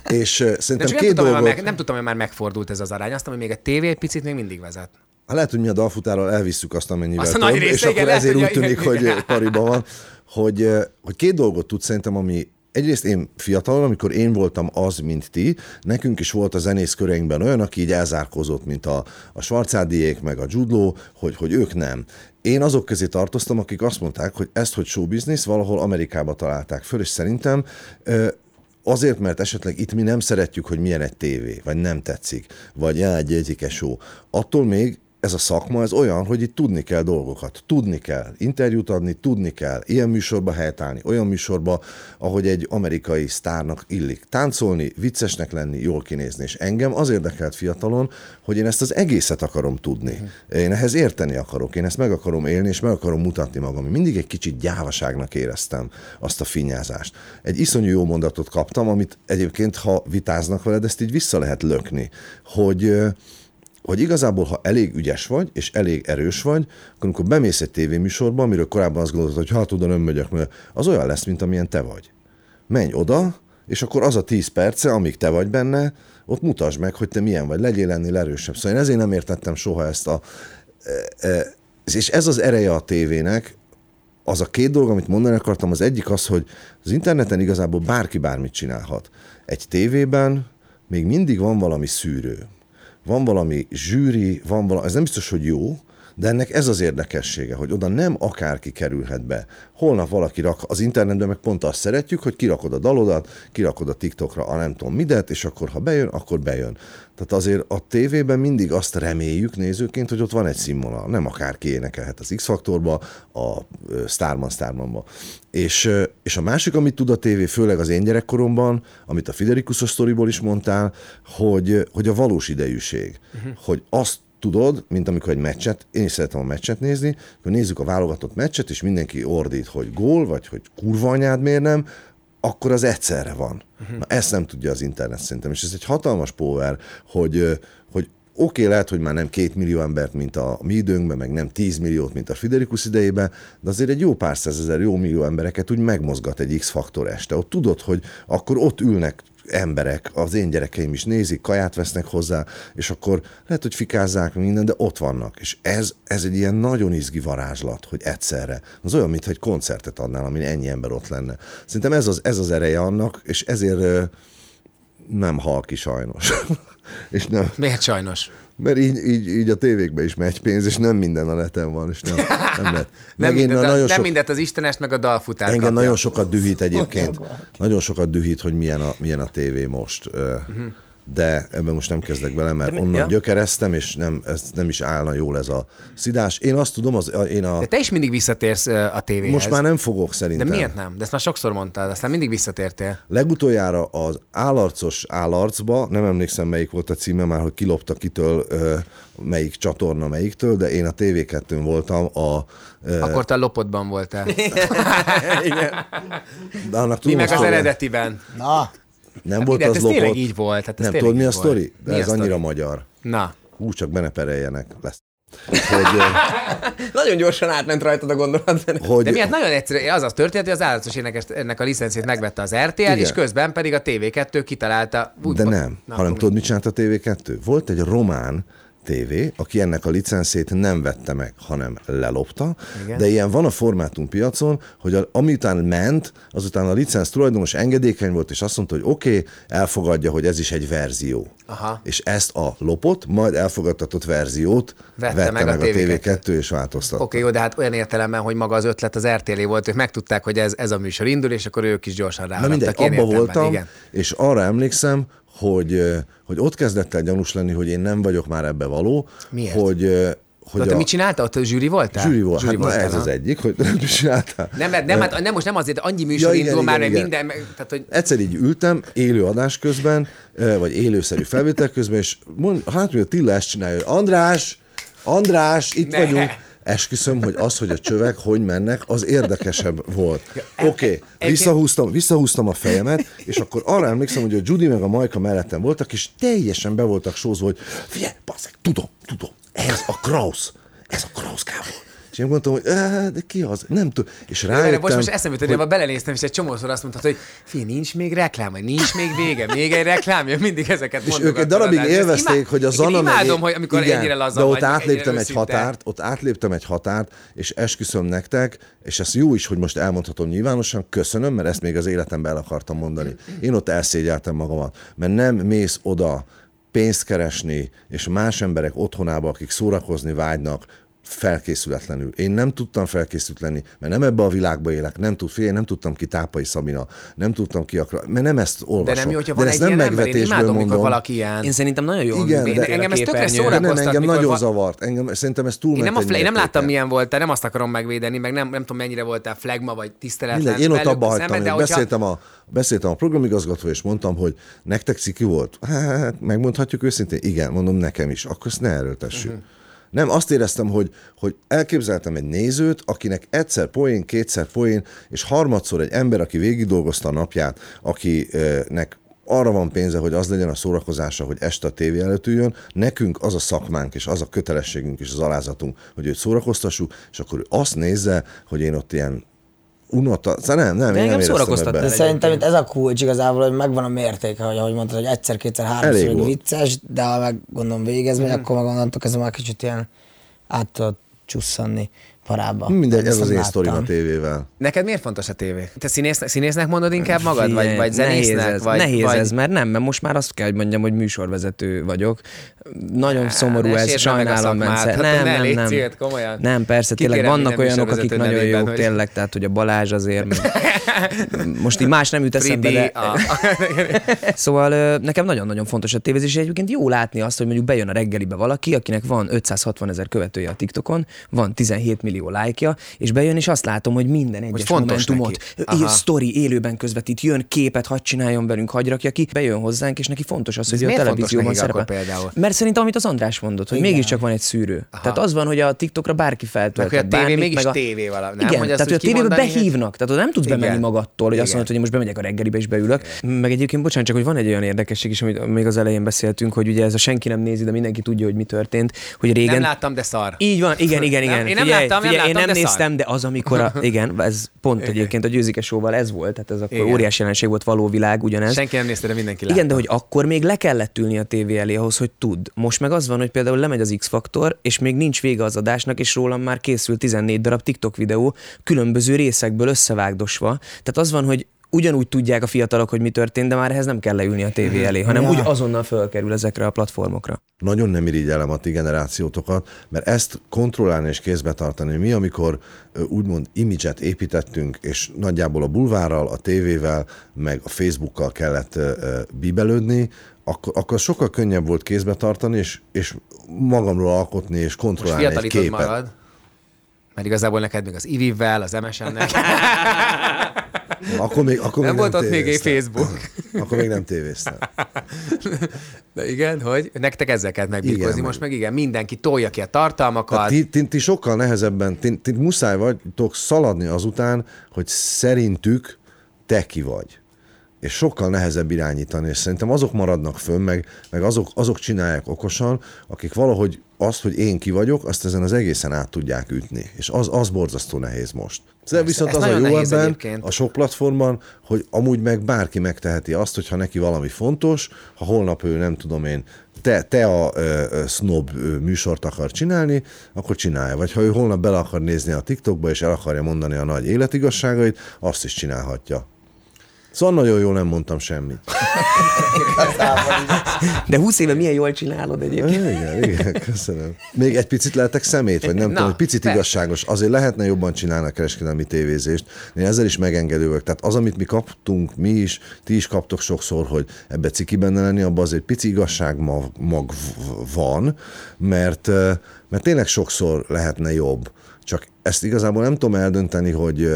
És uh, szerintem csak nem két tudtam, hogy már dolgot... meg, nem tudtam, hogy már megfordult ez az arány. Azt hogy még a tévé egy picit még mindig vezet. Hát lehet, hogy mi a dalfutáról elvisszük azt, amennyivel Azt a több, része, és igen, akkor lehet, ezért úgy tűnik, igen. hogy pariba van, hogy, hogy két dolgot tud szerintem, ami Egyrészt én fiatalon, amikor én voltam az, mint ti, nekünk is volt a zenész köreinkben olyan, aki így elzárkózott, mint a, a Schwarzáddiék, meg a Judló, hogy, hogy ők nem. Én azok közé tartoztam, akik azt mondták, hogy ezt, hogy show business, valahol Amerikába találták föl, és szerintem Azért, mert esetleg itt mi nem szeretjük, hogy milyen egy tévé, vagy nem tetszik, vagy já, egy egyike show. Attól még ez a szakma, ez olyan, hogy itt tudni kell dolgokat. Tudni kell interjút adni, tudni kell ilyen műsorba helytállni, olyan műsorba, ahogy egy amerikai sztárnak illik. Táncolni, viccesnek lenni, jól kinézni. És engem az érdekelt fiatalon, hogy én ezt az egészet akarom tudni. Én ehhez érteni akarok, én ezt meg akarom élni, és meg akarom mutatni magam. Mindig egy kicsit gyávaságnak éreztem azt a finnyázást. Egy iszonyú jó mondatot kaptam, amit egyébként, ha vitáznak veled, ezt így vissza lehet lökni, hogy hogy igazából, ha elég ügyes vagy, és elég erős vagy, akkor amikor bemész egy tévéműsorba, amiről korábban azt gondolod, hogy hát oda nem megyek, mert az olyan lesz, mint amilyen te vagy. Menj oda, és akkor az a 10 perce, amíg te vagy benne, ott mutasd meg, hogy te milyen vagy, legyél ennél erősebb. Szóval én ezért nem értettem soha ezt a... e, e, És ez az ereje a tévének, az a két dolog, amit mondani akartam, az egyik az, hogy az interneten igazából bárki bármit csinálhat. Egy tévében még mindig van valami szűrő. Van valami zsűri, van valami, ez nem biztos, hogy jó, De ennek ez az érdekessége, hogy oda nem akárki kerülhet be. Holnap valaki rak, az internetben meg pont azt szeretjük, hogy kirakod a dalodat, kirakod a TikTokra a nem tudom midet, és akkor ha bejön, akkor bejön. Tehát azért a tévében mindig azt reméljük nézőként, hogy ott van egy színvonal. Nem akárki énekelhet az X-faktorba, a Starman Starmanba. És, és a másik, amit tud a tévé, főleg az én gyerekkoromban, amit a Fidericusos sztoriból is mondtál, hogy, hogy a valós idejűség. Uh-huh. Hogy azt tudod, mint amikor egy meccset, én is szeretem a meccset nézni, hogy nézzük a válogatott meccset, és mindenki ordít, hogy gól, vagy hogy kurva anyád miért nem, akkor az egyszerre van. Uh-huh. Na, ezt nem tudja az internet szerintem, és ez egy hatalmas power, hogy, hogy oké, okay, lehet, hogy már nem két millió embert, mint a mi időnkben, meg nem tíz milliót, mint a Fiderikus idejében, de azért egy jó pár százezer, jó millió embereket úgy megmozgat egy X-faktor este. Ott tudod, hogy akkor ott ülnek emberek, az én gyerekeim is nézik, kaját vesznek hozzá, és akkor lehet, hogy fikázzák minden, de ott vannak. És ez, ez egy ilyen nagyon izgi varázslat, hogy egyszerre. Az olyan, mintha egy koncertet adnál, amin ennyi ember ott lenne. Szerintem ez az, ez az ereje annak, és ezért nem hal ki sajnos. és nem, Miért sajnos? mert így, így, így a tévékbe is megy pénz, és nem minden a neten van, és nem, nem lehet. Nem, mindent, nagyon nem sok- mindent az Istenest, meg a dalfutár Engem kapja. nagyon sokat dühít egyébként. Nagyon sokat dühít, hogy milyen a, milyen a tévé most. Uh-huh. De ebben most nem kezdek bele, mert mi- onnan ja. gyökereztem, és nem, ez nem is állna jól ez a szidás. Én azt tudom, az, én a, De te is mindig visszatérsz a tévéhez. most már nem fogok De szerintem. miért nem? De ezt már sokszor mondtad, aztán mindig visszatértél. Legutoljára az állarcos állarcba, nem emlékszem melyik volt a címe már, hogy kilopta kitől melyik csatorna melyiktől, de én a TV2-n voltam a... Akkor te a voltál. de annak Mi meg az eredetiben. Na, Nem volt Ide, az ez lopott. tényleg így volt. Hát ez nem tudod, mi a sztori? De a ez annyira magyar. Na, Hú, csak benne pereljenek. Lesz. Hogy, Nagyon gyorsan átment rajtad a gondolat. hogy de miért nagyon egyszerű, az az történt, hogy az állatos énekes ennek a licencét megvette az RTL, Igen. és közben pedig a TV2 kitalálta. úgy De nem, Na, hanem tudod, mit csinált a TV2? Volt egy román TV, aki ennek a licenszét nem vette meg, hanem lelopta, Igen. de ilyen van a formátumpiacon, hogy a, amitán ment, azután a licensz tulajdonos engedékeny volt, és azt mondta, hogy oké, okay, elfogadja, hogy ez is egy verzió. Aha. És ezt a lopott, majd elfogadtatott verziót Vette vette, meg meg, a a TV2. TV2 és változtatta. Oké, jó, de hát olyan értelemben, hogy maga az ötlet az RTL volt, ők megtudták, hogy ez, ez a műsor indul, és akkor ők is gyorsan Na ráadtak. mindegy, abba értelemben, voltam, Igen. és arra emlékszem, hogy, hogy ott kezdett el gyanús lenni, hogy én nem vagyok már ebbe való. Miért? Hogy, hogy De te mit csináltál? Ott zsűri voltál? Zsűri volt. Hát na, voltál, ez ha? az egyik, hogy nem csináltál. Nem, mert- nem, hát, nem, most nem azért, annyi műsor Ja, igen, indul már, igen, meg igen. minden, tehát, hogy Egyszer így ültem, élő adás közben, vagy élőszerű felvétel közben, és mond, hát mi a Tilla ezt csinálja, hogy András, András, itt Ne. vagyunk. Esküszöm, hogy az, hogy a csövek hogy mennek, az érdekesebb volt. Oké, okay, visszahúztam, visszahúztam a fejemet, és akkor arra emlékszem, hogy a Judy meg a Majka mellettem voltak, és teljesen be voltak sózva, hogy figyelj, basszeg, tudom, tudom, ez a Kraus, ez a Kraus Gábor. Én mondtam, hogy "Á, de ki az? Nem tudom. És Rájöttem, rájöttem, most, most eszembe jutott, hogy belenéztem, és egy csomószor azt mondtad, hogy fi, nincs még reklám, vagy nincs még vége, még egy reklám, jön mindig ezeket És ők egy darabig élvezték, imád- hogy a Én Zana imádom, hogy amikor igen, ennyire laza de ott vagy, átléptem egy határt, ott átléptem egy határt, és esküszöm nektek, és ez jó is, hogy most elmondhatom nyilvánosan, köszönöm, mert ezt még az életemben el akartam mondani. Én ott elszégyeltem magamat, mert nem mész oda pénzt keresni, és más emberek otthonába, akik szórakozni vágynak, felkészületlenül. Én nem tudtam felkészült lenni, mert nem ebbe a világba élek, nem tud fél, nem tudtam ki Tápai Szabina, nem tudtam ki akar, mert nem ezt olvasom. De nem jó, hogyha De van ezt egy nem ilyen ember, én megvetésből imádom, mondom. valaki ilyen. Én szerintem nagyon jól Igen, de- Engem ez tökre képernyőn. szóra- De nem, szórakoztat, engem nagyon va- zavart. Engem, szerintem ez túl Én nem, a fle- én nem láttam, milyen volt, nem azt akarom megvédeni, meg nem, nem tudom, mennyire voltál flagma, vagy tiszteletlen. Mindegy, én ott abba hagytam, de hogyha- beszéltem, a, beszéltem a programigazgatóval, és mondtam, hogy nektek ciki volt? Hát, megmondhatjuk őszintén? Igen, mondom, nekem is. Akkor ezt ne erőltessük. Uh-huh. Nem, azt éreztem, hogy, hogy elképzeltem egy nézőt, akinek egyszer poén, kétszer poén, és harmadszor egy ember, aki végig dolgozta a napját, akinek arra van pénze, hogy az legyen a szórakozása, hogy este a tévé előtt üljön, nekünk az a szakmánk, és az a kötelességünk, és az alázatunk, hogy őt szórakoztassuk, és akkor ő azt nézze, hogy én ott ilyen unata, szóval nem, nem, én engem nem szórakoztat. De szerintem itt ez a kulcs igazából, hogy megvan a mértéke, hogy ahogy mondtad, hogy egyszer, kétszer, háromszor vicces, de ha meg gondolom végez megy, akkor meg onnantól kezdve már kicsit ilyen át tudod csusszanni. Parába. Mindegy, ez az nem én sztorim a tévével. Neked miért fontos a tévé? Te színész, színésznek mondod inkább magad, vagy, vagy zenésznek? Nehéz, ez, vagy, nehéz vagy... ez, mert nem, mert most már azt kell, hogy mondjam, hogy műsorvezető vagyok. Nagyon szomorú ne ez, meg a sajnálom, Bence. hát Nem, ne nem, légy nem. szívet, komolyan. Nem, persze, tényleg Kikérem vannak minden olyanok, akik nagyon jók, hogy- tényleg, tehát hogy a Balázs azért, meg... most így más nem jut eszembe, de... Szóval nekem nagyon-nagyon fontos a tévézés, és egyébként jó látni azt, hogy mondjuk bejön a reggelibe valaki, akinek van 560 ezer követője a TikTokon, van 17 millió lájkja, és bejön, és azt látom, hogy minden egyes fontos momentumot, Aha. sztori élőben közvetít, jön képet, hadd csináljon velünk, hagy rakja ki, bejön hozzánk, és neki fontos az, hogy ő a televízióban szerepel. például? Mert szerintem, amit az András mondott, hogy Igen. mégiscsak van egy szűrő. Tehát az van, hogy a TikTokra bárki feltölt. hogy a tévé mégis a... tévé valami, nem? Igen, Hogy tehát hogy a tévébe hogy- behívnak, tehát nem tudsz bemenni magadtól, hogy azt mondod, hogy most bemegyek a reggelibe és beülök. Meg egyébként, bocsánat, csak hogy van egy olyan érdekesség is, amit még az elején beszéltünk, hogy ugye ez a senki nem nézi, de mindenki tudja, hogy mi történt, hogy régen. Nem láttam, de szar. Így van, igen, igen, igen. Én nem láttam, nem figyelj, én láttam, nem de szar. néztem, de az, amikor a, igen, ez pont egyébként a győzike showval ez volt, tehát ez akkor Igen. óriási jelenség volt, való világ, ugyanez. Senki nem nézte, de mindenki látta. Igen, de hogy akkor még le kellett ülni a tévé elé ahhoz, hogy tud. Most meg az van, hogy például lemegy az X-faktor, és még nincs vége az adásnak, és rólam már készül 14 darab TikTok videó, különböző részekből összevágdosva. Tehát az van, hogy ugyanúgy tudják a fiatalok, hogy mi történt, de már ehhez nem kell leülni a tévé elé, hanem Ja. úgy azonnal fölkerül ezekre a platformokra. Nagyon nem irigyelem a ti generációtokat, mert ezt kontrollálni és kézbe tartani. Mi, amikor úgymond imidzset építettünk, és nagyjából a bulvárral, a tévével, meg a Facebookkal kellett bíbelődni, akkor, akkor sokkal könnyebb volt kézbe tartani, és, és magamról alkotni, és Most kontrollálni egy fiatalítod képet. magad. Mert igazából neked még az Ivivvel, az MSN-nek. Akkor még, akkor nem még volt ott még egy. Facebook. Akkor még nem tévéztem. De igen, hogy nektek ezzel kellett megbírkozni. Igen, Most meg- igen, mindenki tolja ki a tartalmakat. Tehát ti, ti, ti sokkal nehezebben, ti, ti muszáj vagytok szaladni azután, hogy szerintük te ki vagy. És sokkal nehezebb irányítani, és szerintem azok maradnak fönn, meg, meg azok, azok csinálják okosan, akik valahogy azt, hogy én ki vagyok, azt ezen az egészen át tudják ütni. És az, az borzasztó nehéz most. De viszont ez az a jó ebben, egyébként. a sok platformon, hogy amúgy meg bárki megteheti azt, hogyha neki valami fontos, ha holnap ő nem tudom én, te, te a ö, ö, snob ö, műsort akar csinálni, akkor csinálja. Vagy ha ő holnap bele akar nézni a TikTokba, és el akarja mondani a nagy életigasságait, azt is csinálhatja. Szóval nagyon jól nem mondtam semmit. De 20 éve milyen jól csinálod egyébként. Igen, igen, köszönöm. Még egy picit lehetek szemét, vagy nem Na, tudom, egy picit persze. igazságos. Azért lehetne jobban csinálni a kereskedelmi tévézést. Én ezzel is megengedő vagyok. Tehát az, amit mi kaptunk, mi is, ti is kaptok sokszor, hogy ebbe ciki benne lenni, abban azért pici igazság mag, mag van, mert, mert tényleg sokszor lehetne jobb. Csak ezt igazából nem tudom eldönteni, hogy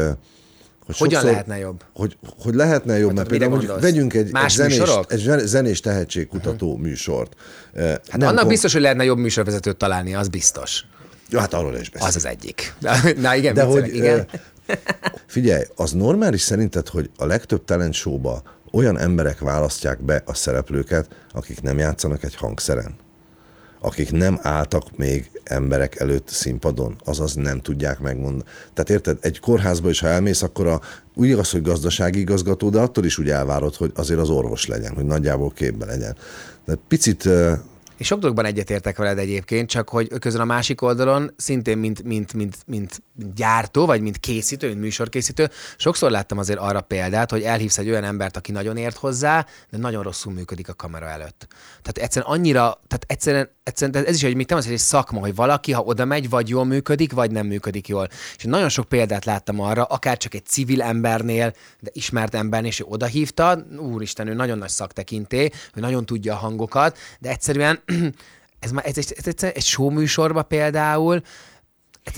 hogy Hogyan lehetne jobb? Hogy, hogy lehetne jobb, Vagy mert például mondjuk vegyünk egy, egy, Más zenés, műsorok? egy zenés tehetségkutató műsort. Eh, Hát nem annak kon- biztos, hogy lehetne jobb műsorvezetőt találni, az biztos. Ja, hát arról is beszélünk. Az az egyik. Na igen, De hogy, igen. figyelj, az normális szerinted, hogy a legtöbb talent showba olyan emberek választják be a szereplőket, akik nem játszanak egy hangszeren? Akik nem álltak még emberek előtt színpadon, azaz nem tudják megmondani. Tehát érted, egy kórházba is, ha elmész, akkor a, úgy igaz, hogy gazdasági igazgató, de attól is úgy elvárod, hogy azért az orvos legyen, hogy nagyjából képbe legyen. De picit És sok dologban egyetértek veled egyébként, csak hogy közben a másik oldalon szintén, mint, mint, mint, mint, gyártó, vagy mint készítő, mint műsorkészítő, sokszor láttam azért arra példát, hogy elhívsz egy olyan embert, aki nagyon ért hozzá, de nagyon rosszul működik a kamera előtt. Tehát egyszerűen annyira, tehát egyszerűen, egyszerűen tehát ez is, hogy még nem az, hogy egy szakma, hogy valaki, ha oda megy, vagy jól működik, vagy nem működik jól. És nagyon sok példát láttam arra, akár csak egy civil embernél, de ismert embernél, és ő oda hívta, úristen, ő nagyon nagy szaktekinté, ő nagyon tudja a hangokat, de egyszerűen ez már ez egy, ez egy, egy show műsorban például,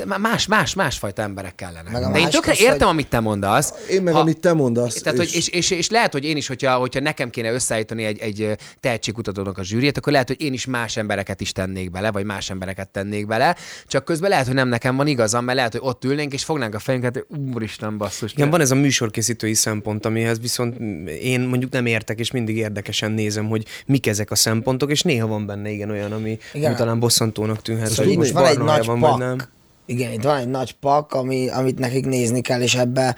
már más, más, másfajta emberek kellene. Meg De én tökre az, értem, amit te mondasz. Én meg, amit te mondasz, Tehát, és... Hogy, és, és, és, lehet, hogy én is, hogyha, hogyha nekem kéne összeállítani egy, egy tehetségkutatónak a zsűriét, akkor lehet, hogy én is más embereket is tennék bele, vagy más embereket tennék bele, csak közben lehet, hogy nem nekem van igazam, mert lehet, hogy ott ülnénk, és fognánk a fejünket, hogy úristen basszus. Igen, van ez a műsorkészítői szempont, amihez viszont én mondjuk nem értek, és mindig érdekesen nézem, hogy mik ezek a szempontok, és néha van benne igen olyan, ami, Igen. ami talán bosszantónak tűnhet, Szóval hogy most van egy nagy van, pak. vagy nem. Igen, itt van egy nagy pak, ami, amit nekik nézni kell, és ebbe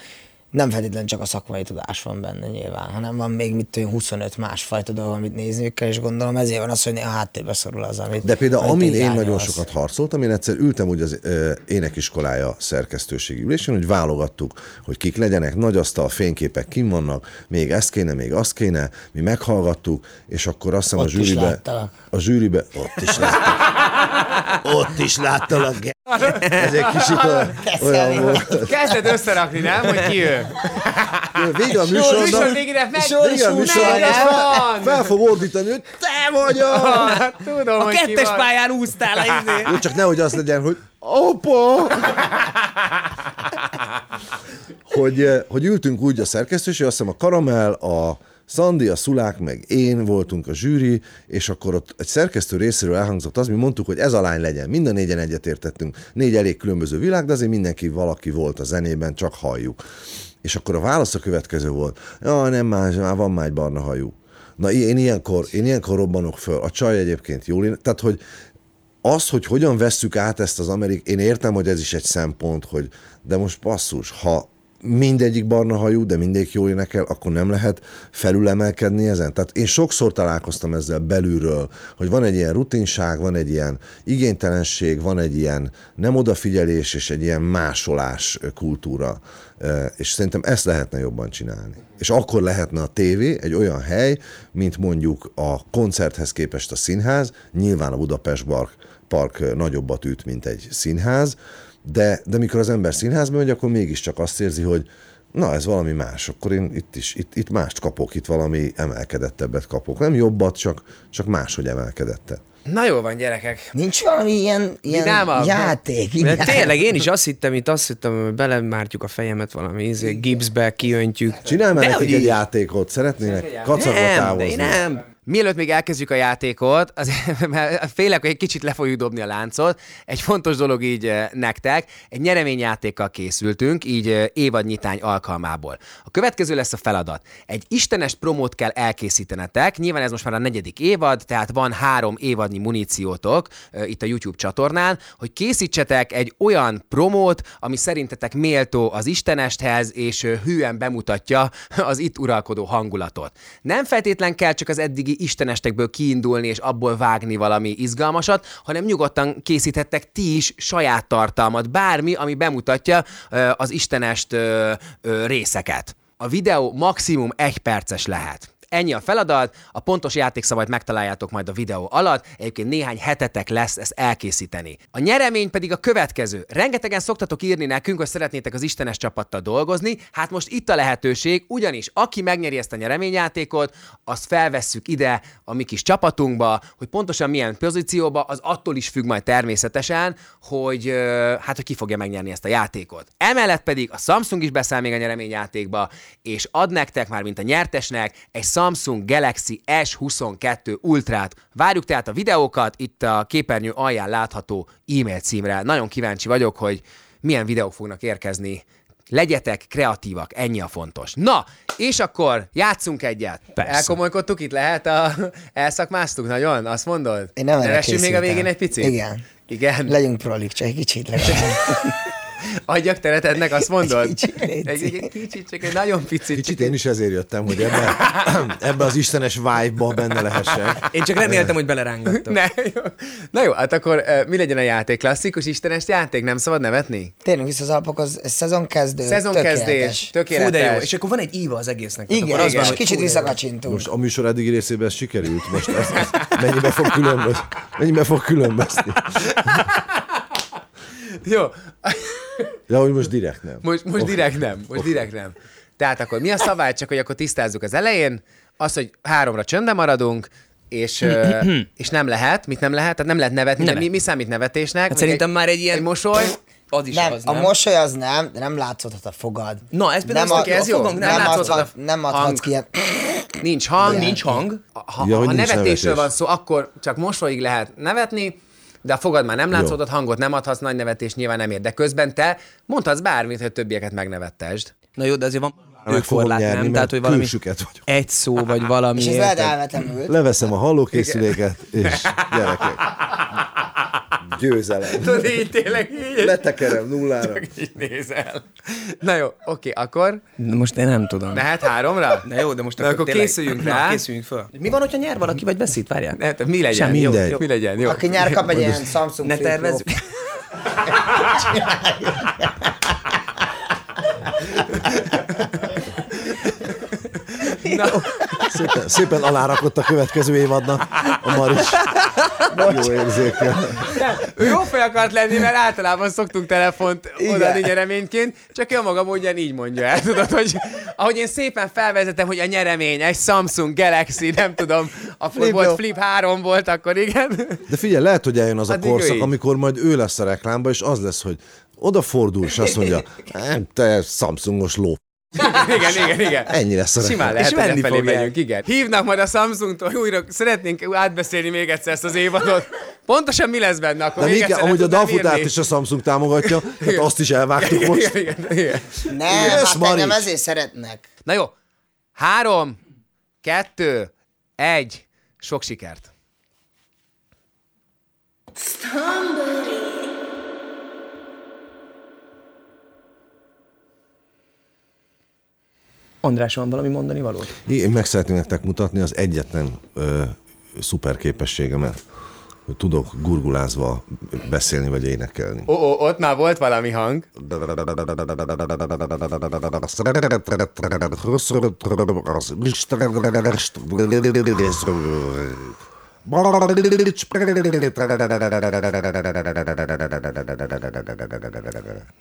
nem feltétlenül csak a szakmai tudás van benne nyilván, hanem van még mit tudom, 25 másfajta dolog, amit nézniük kell, és gondolom ezért van az, hogy néha háttérbe szorul az, amit De például, amit amin én nagyon irányolsz. sokat harcoltam, én egyszer ültem úgy az ö, énekiskolája szerkesztőségi ülésén, hogy válogattuk, hogy kik legyenek, nagy asztal, fényképek kim vannak, még ezt kéne, még azt kéne, mi meghallgattuk, és akkor azt hiszem a zsűribe, láttalak. a zsűribe, ott is láttalak, ott is láttalak, ez egy kicsit olyan, olyan volt. Kezded összerakni, nem? Hogy ki ő? Vége a Műsor műsornak, végére meg... vége a műsornak, fel, van! fel fog ordítani, hogy te vagy az! Hát, Tudom, A hogy ki kettes van. pályán úsztál a izé. Jó, csak nehogy az legyen, hogy apa! hogy, eh, hogy ültünk úgy a szerkesztőség, azt hiszem a Karamell, a Szandi, a Szulák, meg én voltunk a zsűri, és akkor ott egy szerkesztő részéről elhangzott az, mi mondtuk, hogy ez a lány legyen. Mind a négyen egyetértettünk. Négy elég különböző világ, de azért mindenki valaki volt a zenében, csak halljuk. És akkor a válasz a következő volt. Ja, nem más, már van már egy barna hajú. Na, én ilyenkor, én ilyenkor robbanok föl. A csaj egyébként jól, tehát, hogy az, hogy hogyan vesszük át ezt az Amerik, én értem, hogy ez is egy szempont, hogy de most basszus, ha mindegyik barna hajú, de mindegyik jól énekel, akkor nem lehet felülemelkedni ezen. Tehát én sokszor találkoztam ezzel belülről, hogy van egy ilyen rutinság, van egy ilyen igénytelenség, van egy ilyen nem odafigyelés, és egy ilyen másolás kultúra. És szerintem ezt lehetne jobban csinálni. És akkor lehetne a tévé egy olyan hely, mint mondjuk a koncerthez képest a színház, nyilván a Budapest Park, Park nagyobbat üt, mint egy színház, de, de mikor az ember színházba megy, akkor mégiscsak azt érzi, hogy na, ez valami más, akkor én itt is, itt, itt mást kapok, itt valami emelkedettebbet kapok. Nem jobbat, csak, csak máshogy emelkedettet. Na jó van, gyerekek. Nincs valami ilyen, ilyen Vidámabb? játék. Mert ilyen- tényleg én is azt hittem, itt azt hittem, hogy belemártjuk a fejemet valami izé, gipsbe, kiöntjük. Csinálj már nekik egy játékot, szeretnének kacagva Nem, de távozni. én nem. Mielőtt még elkezdjük a játékot, azért, mert félek, hogy egy kicsit le fogjuk dobni a láncot, egy fontos dolog így eh, nektek, egy nyereményjátékkal készültünk, így eh, évadnyitány alkalmából. A következő lesz a feladat. Egy istenes promót kell elkészítenetek, nyilván ez most már a negyedik évad, tehát van három évadnyi muníciótok eh, itt a YouTube csatornán, hogy készítsetek egy olyan promót, ami szerintetek méltó az istenesthez, és hűen bemutatja az itt uralkodó hangulatot. Nem feltétlen kell csak az eddigi istenestekből kiindulni és abból vágni valami izgalmasat, hanem nyugodtan készíthettek ti is saját tartalmat, bármi, ami bemutatja az istenest részeket. A videó maximum egy perces lehet. Ennyi a feladat, a pontos játékszavait megtaláljátok majd a videó alatt, egyébként néhány hetetek lesz ezt elkészíteni. A nyeremény pedig a következő. Rengetegen szoktatok írni nekünk, hogy szeretnétek az Istenes csapattal dolgozni, hát most itt a lehetőség, ugyanis aki megnyeri ezt a nyereményjátékot, azt felvesszük ide a mi kis csapatunkba, hogy pontosan milyen pozícióba, az attól is függ majd természetesen, hogy hát hogy ki fogja megnyerni ezt a játékot. Emellett pedig a Samsung is beszáll még a nyereményjátékba, és ad nektek már, mint a nyertesnek, egy Samsung Galaxy S22 Ultrát. Várjuk tehát a videókat itt a képernyő alján látható e-mail címre. Nagyon kíváncsi vagyok, hogy milyen videók fognak érkezni. Legyetek kreatívak, ennyi a fontos. Na, és akkor játszunk egyet. Persze. Elkomolykodtuk, itt lehet a... Elszakmáztuk nagyon, azt mondod? Én nem erre még a végén egy picit? Igen. Igen? Legyünk prolik, csak egy kicsit legalább. Adjak teret ennek, azt mondod? Egy kicsit, egy, egy kicsit, csak egy nagyon picit. Kicsit én is ezért jöttem, hogy ebbe, ebbe az istenes vibe-ba benne lehessek. Én csak reméltem, hogy belerángattam. Ne, jó. Na jó, hát akkor mi legyen a játék? Klasszikus istenes játék? Nem szabad nevetni? Térjünk vissza az alapokhoz, ez szezonkezdő. Szezonkezdés, tökéletes. tökéletes. Fú, de jó. És akkor van egy íva az egésznek. Igen, akkor az igen, van, kicsit visszakacsintunk. Most a műsor eddigi részében ez sikerült, most ez, ez mennyibe fog különbözni? Mennyibe fog különbözni? Jó, Ja, hogy most direkt nem. most, most direkt nem, most direkt nem. Tehát akkor mi a szabály, csak hogy akkor tisztázzuk az elején, az, hogy háromra csöndben maradunk, és, és nem lehet, mit nem lehet? Tehát nem lehet nevetni, de Nevet. mi, mi számít nevetésnek? Hát szerintem már egy ilyen- Egy mosoly, Az is Nem, az, a nem? mosoly az nem, de nem látszódhat a fogad. Na, ez például nem azt ez a jó. fogam, nem, nem, látszott adhat, a... nem adhatsz hang. ki ilyen... nincs hang, Nincs hang. Ha, Ja, ha nevetésről nevetés. van szó, akkor csak mosolyig lehet nevetni, de a fogad már nem látszódott, hangot nem adhatsz, nagy nevetés nyilván nem ér. De közben te mondhatsz bármit, hogy többieket megnevettesd. Na jó, de azért van Fogom korlát, nyerni, nem? mert Tehát, hogy valami egy szó, vagy valami. És ez lehet elvetemült. Leveszem a hallókészüléket, és gyerekek. Győzelem. Tudod, így tényleg így, Letekerem nullára. így nézel. Na jó, oké, akkor Most én nem tudom. mehet háromra? Na jó, de most Na, akkor tényleg- készüljünk Na, rá. készüljünk föl. Mi van, hogyha nyer valaki, vagy veszít? Várjál. Ne, mi legyen? Semmi, jó, jó, mi legyen? Jó. Aki nyár kap egy ilyen Samsung Ne Flip Tervezzük. Szépen, szépen alárakott a következő évadnak a Maris. Jó érzékel. Ő jó fej akart lenni, mert általában szoktunk telefont odaadni nyereményként, csak ő a maga módján így mondja el, tudod, hogy ahogy én szépen felvezetem, hogy a nyeremény egy Samsung Galaxy, nem tudom, akkor Flip volt. Flip 3 volt, akkor igen. De figyelj, lehet, hogy eljön az a ő korszak, így. amikor majd ő lesz a reklámba, és az lesz, hogy odafordul, és azt mondja, "Nem, te Samsungos ló. Igen, igen, igen. Ennyi lesz a Simán lehet, És hogy venni felé fogják. megyünk, igen. Hívnak majd a Samsungtól, újra szeretnénk átbeszélni még egyszer ezt az évadot. Pontosan mi lesz benne, akkor De még egyszer ahogy a írni. is a Samsung támogatja, hát azt is elvágtuk igen, most. igen, igen, igen. Nem, Yes, hát engem Marics. ezért szeretnek. Na jó, három, kettő, egy, sok sikert. András, van valami mondani való? Én meg szeretném nektek mutatni az egyetlen ö, szuper képességemet, hogy tudok gurgulázva beszélni vagy énekelni. Ó, ó, ott már volt valami hang.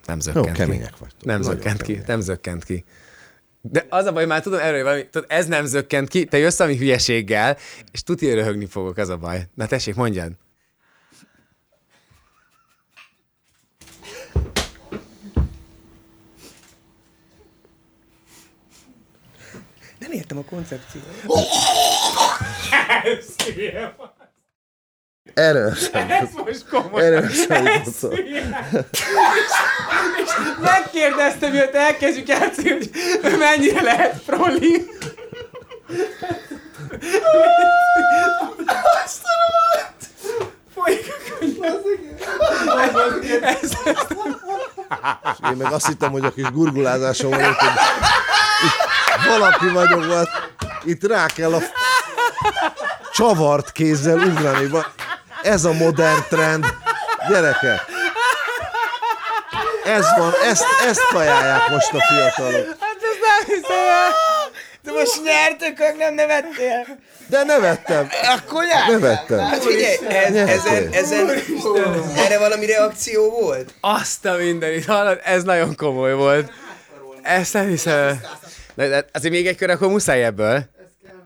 Nem zökkent Jó, ki. Nem zökkent ki, nem zökkent ki. De az a baj, már tudom erről valami, tudod, ez nem zökkent ki, te jössz valami hülyeséggel, és tuti röhögni fogok, az a baj. Na tessék, mondjad. Nem értem a koncepciót. Erről Ez most komoly. erről számítottam. Megkérdeztem, hogy elkezdjük játszani, hogy mennyire lehet proli. Folyik a könyv. Ez, ez, Én meg azt hittem, hogy a kis gurgulázásom van, hogy itt valaki vagyok, volt. Itt rá kell a csavart kézzel ugrani. Ez a modern trend. Gyerekek! Ez van, ezt, ezt kajálják most a fiatalok. hát ezt nem hiszem el. De most nyertök, hogy nem nevettél. De nevettem. Akkor nyertem. Nevettem. Hát figyelj, ez, ezen, ezen, erre valami reakció volt? Azt a mindenit, hallod? Ez nagyon komoly volt. Ezt nem hiszem el. De, de azért még egy kör, akkor muszáj ebből.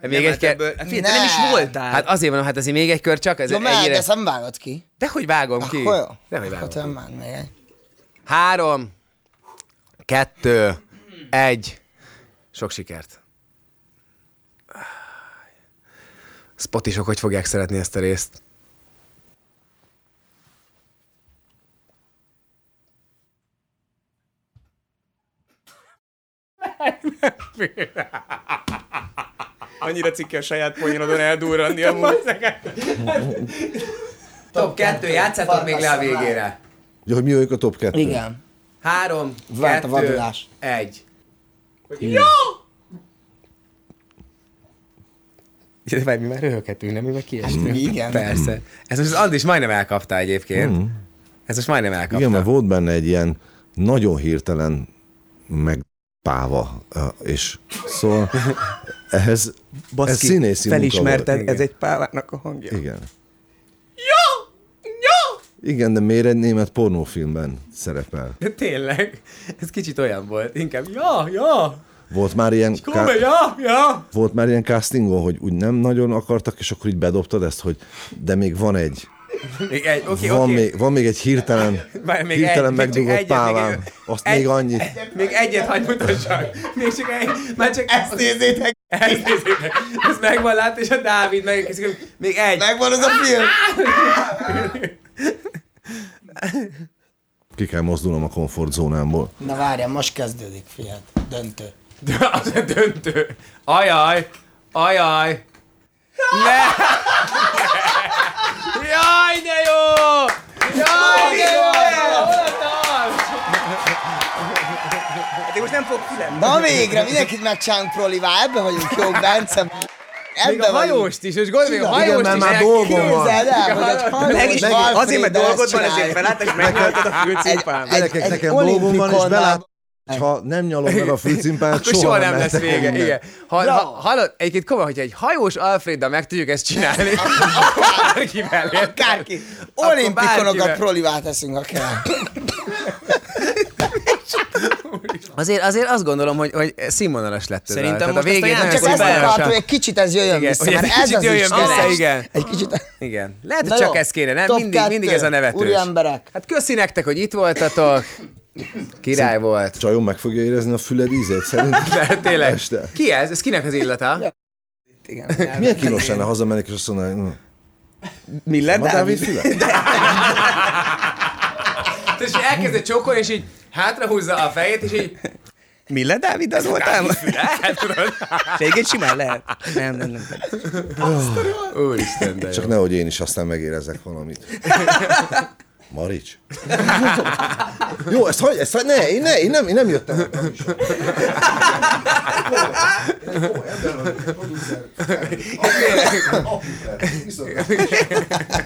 Még egy kör. Ebből, hát figyelj, te nem is Ne. voltál. Hát azért mondom, hát azért még egy kör csak, ez Jó, ennyire... ezt nem vágod ki. De hogy vágom ki? Akkor jó. De hogy Akkor vágom. te már még egy. Három, kettő, egy. Sok sikert. Spotisok hogy fogják szeretni ezt a részt? Annyira cikke a saját poénodon eldurranni amúgy. Top kettő, játszátok még le a végére. Ja, hogy mi vagyunk a top 2? Igen. Három, Vált a kettő, vadulás. egy. Ja, várj, mi már röhöghetünk, nem? Mi meg kiestünk. Igen. Persze. Ez most az Andis majdnem elkapta egyébként. Ez most majdnem elkapta. Igen, mert volt benne egy ilyen nagyon hirtelen megpáva, és szóval ehhez ez Baszki, színészi munka felismerted, volt. ez egy pávának a hangja. Igen. Jó! Jó! Igen, de miért egy német pornófilmben szerepel? De tényleg, ez kicsit olyan volt. Inkább, ja, ja, Volt már ilyen, komoly, ja, ja. volt már ilyen castingon, hogy úgy nem nagyon akartak, és akkor így bedobtad ezt, hogy de még van egy, Még egy, oké, van, oké. még, van még egy hirtelen, Várj, még hirtelen egy, megdugott egyet, pávám, még- azt egy- még annyit. Még egyet hagy mutassak. Még csak egy, már csak ezt nézzétek. Ezt nézzétek. Ez megvan lát, és a Dávid megkezdődik. Még egy. Megvan az a film. Ki kell mozdulnom a komfortzónámból. Na várjál, most kezdődik, fiat. Döntő. De az a döntő. Ajaj, ajaj. Ne! Jaj, de jó! Na végre, mindenkit megcsinálunk prolivá, ebben vagyunk jók, Bence. Még a Ebben vagyunk. hajóst is, és gondolj, a Igen, hajóst mert is már dolgom van. Képzeld el, hogy egy hajós Meg is, Alfred azért, mert dolgod van, ezért felálltad, és megnyaltad a fülcimpám. Egy- Gyerekek, nekem dolgom van, és belát, ha nem nyalom meg a fülcimpát, Akkor soha nem lesz mehetek vége. innen. Igen. Ha, ha, hallod, egyébként komoly, hogyha egy hajós Alfreddal meg tudjuk ezt csinálni, érted? Akárki. Olimpikonokat bárkivel. prolivát teszünk, ha kell. Azért, azért azt gondolom, hogy, hogy színvonalas lett ez Szerintem tehát most a végén ezt Csak ezt akartam, hogy egy kicsit ez jöjjön Igen, vissza, mert egy ez kicsit az jöjjön is vissza, igen. Egy kicsit... Igen. Lehet, hogy csak ez kéne, nem? Mindig, mindig ez a nevetős. Úri emberek. Hát köszi nektek, hogy itt voltatok. Király volt. Csajom meg fogja érezni a füled ízét szerintem. De tényleg. Este. Ki ez? Ez kinek az illata? Igen. Milyen kínos lenne hazamenni, és azt mondaná, hm, Miller Dávid Dávid? füle? És elkezdett csókolni, és így hátrahúzza a fejét, és így Miller Dávid az voltál? lehet, tudod? Egyébként simán lehet. Nem, nem, nem. Úristen, de Csak jó. nehogy én is aztán megérezek valamit. Marics? Jó, ezt hagyj, ezt hagyj, ne, én, ne, én nem, én nem jöttem. el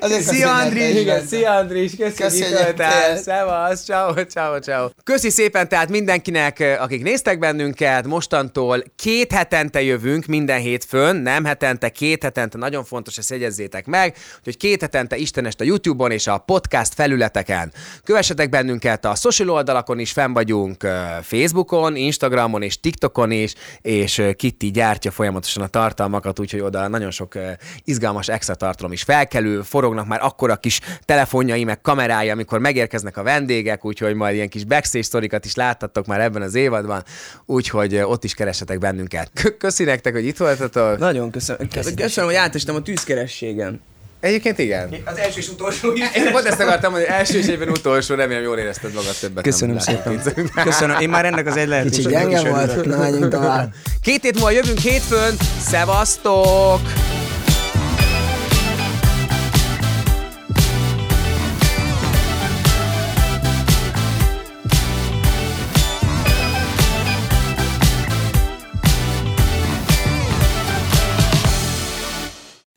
Azért Szia Andris! Igen, szia Andris! Köszönjük, hogy Köszönjük, itt voltál! Szevasz! Ciao, ciao, ciao! Köszi szépen tehát mindenkinek, akik néztek bennünket, mostantól két hetente jövünk, minden hétfőn, nem hetente, két hetente, nagyon fontos, ezt jegyezzétek meg, hogy két hetente Istenest a YouTube-on és a podcast felületeken. Kövessetek bennünket a social oldalakon is, fenn vagyunk Facebookon, Instagramon és TikTokon is, és Kitty gyártja folyamatosan a tartalmakat, úgyhogy oda nagyon sok izgalmas extra tartalom is forognak már akkora kis telefonjai, meg kamerái, amikor megérkeznek a vendégek, úgyhogy majd ilyen kis backstage sztorikat is láttatok már ebben az évadban, úgyhogy ott is keresetek bennünket. Kö- Köszi nektek, hogy itt voltatok. Nagyon köszönöm. Köszönöm, hogy átestem a tűzkerességen. Egyébként igen. Az első és utolsó is. Én pont ezt akartam, hogy első és egyben utolsó, remélem jól érezted magad többet. Köszönöm nem szépen. Köszönöm. Én már ennek az egy Kicsit lehetőségnek gyenge volt, na menjünk tovább. Két hét múlva jövünk hétfőn, szevasztok!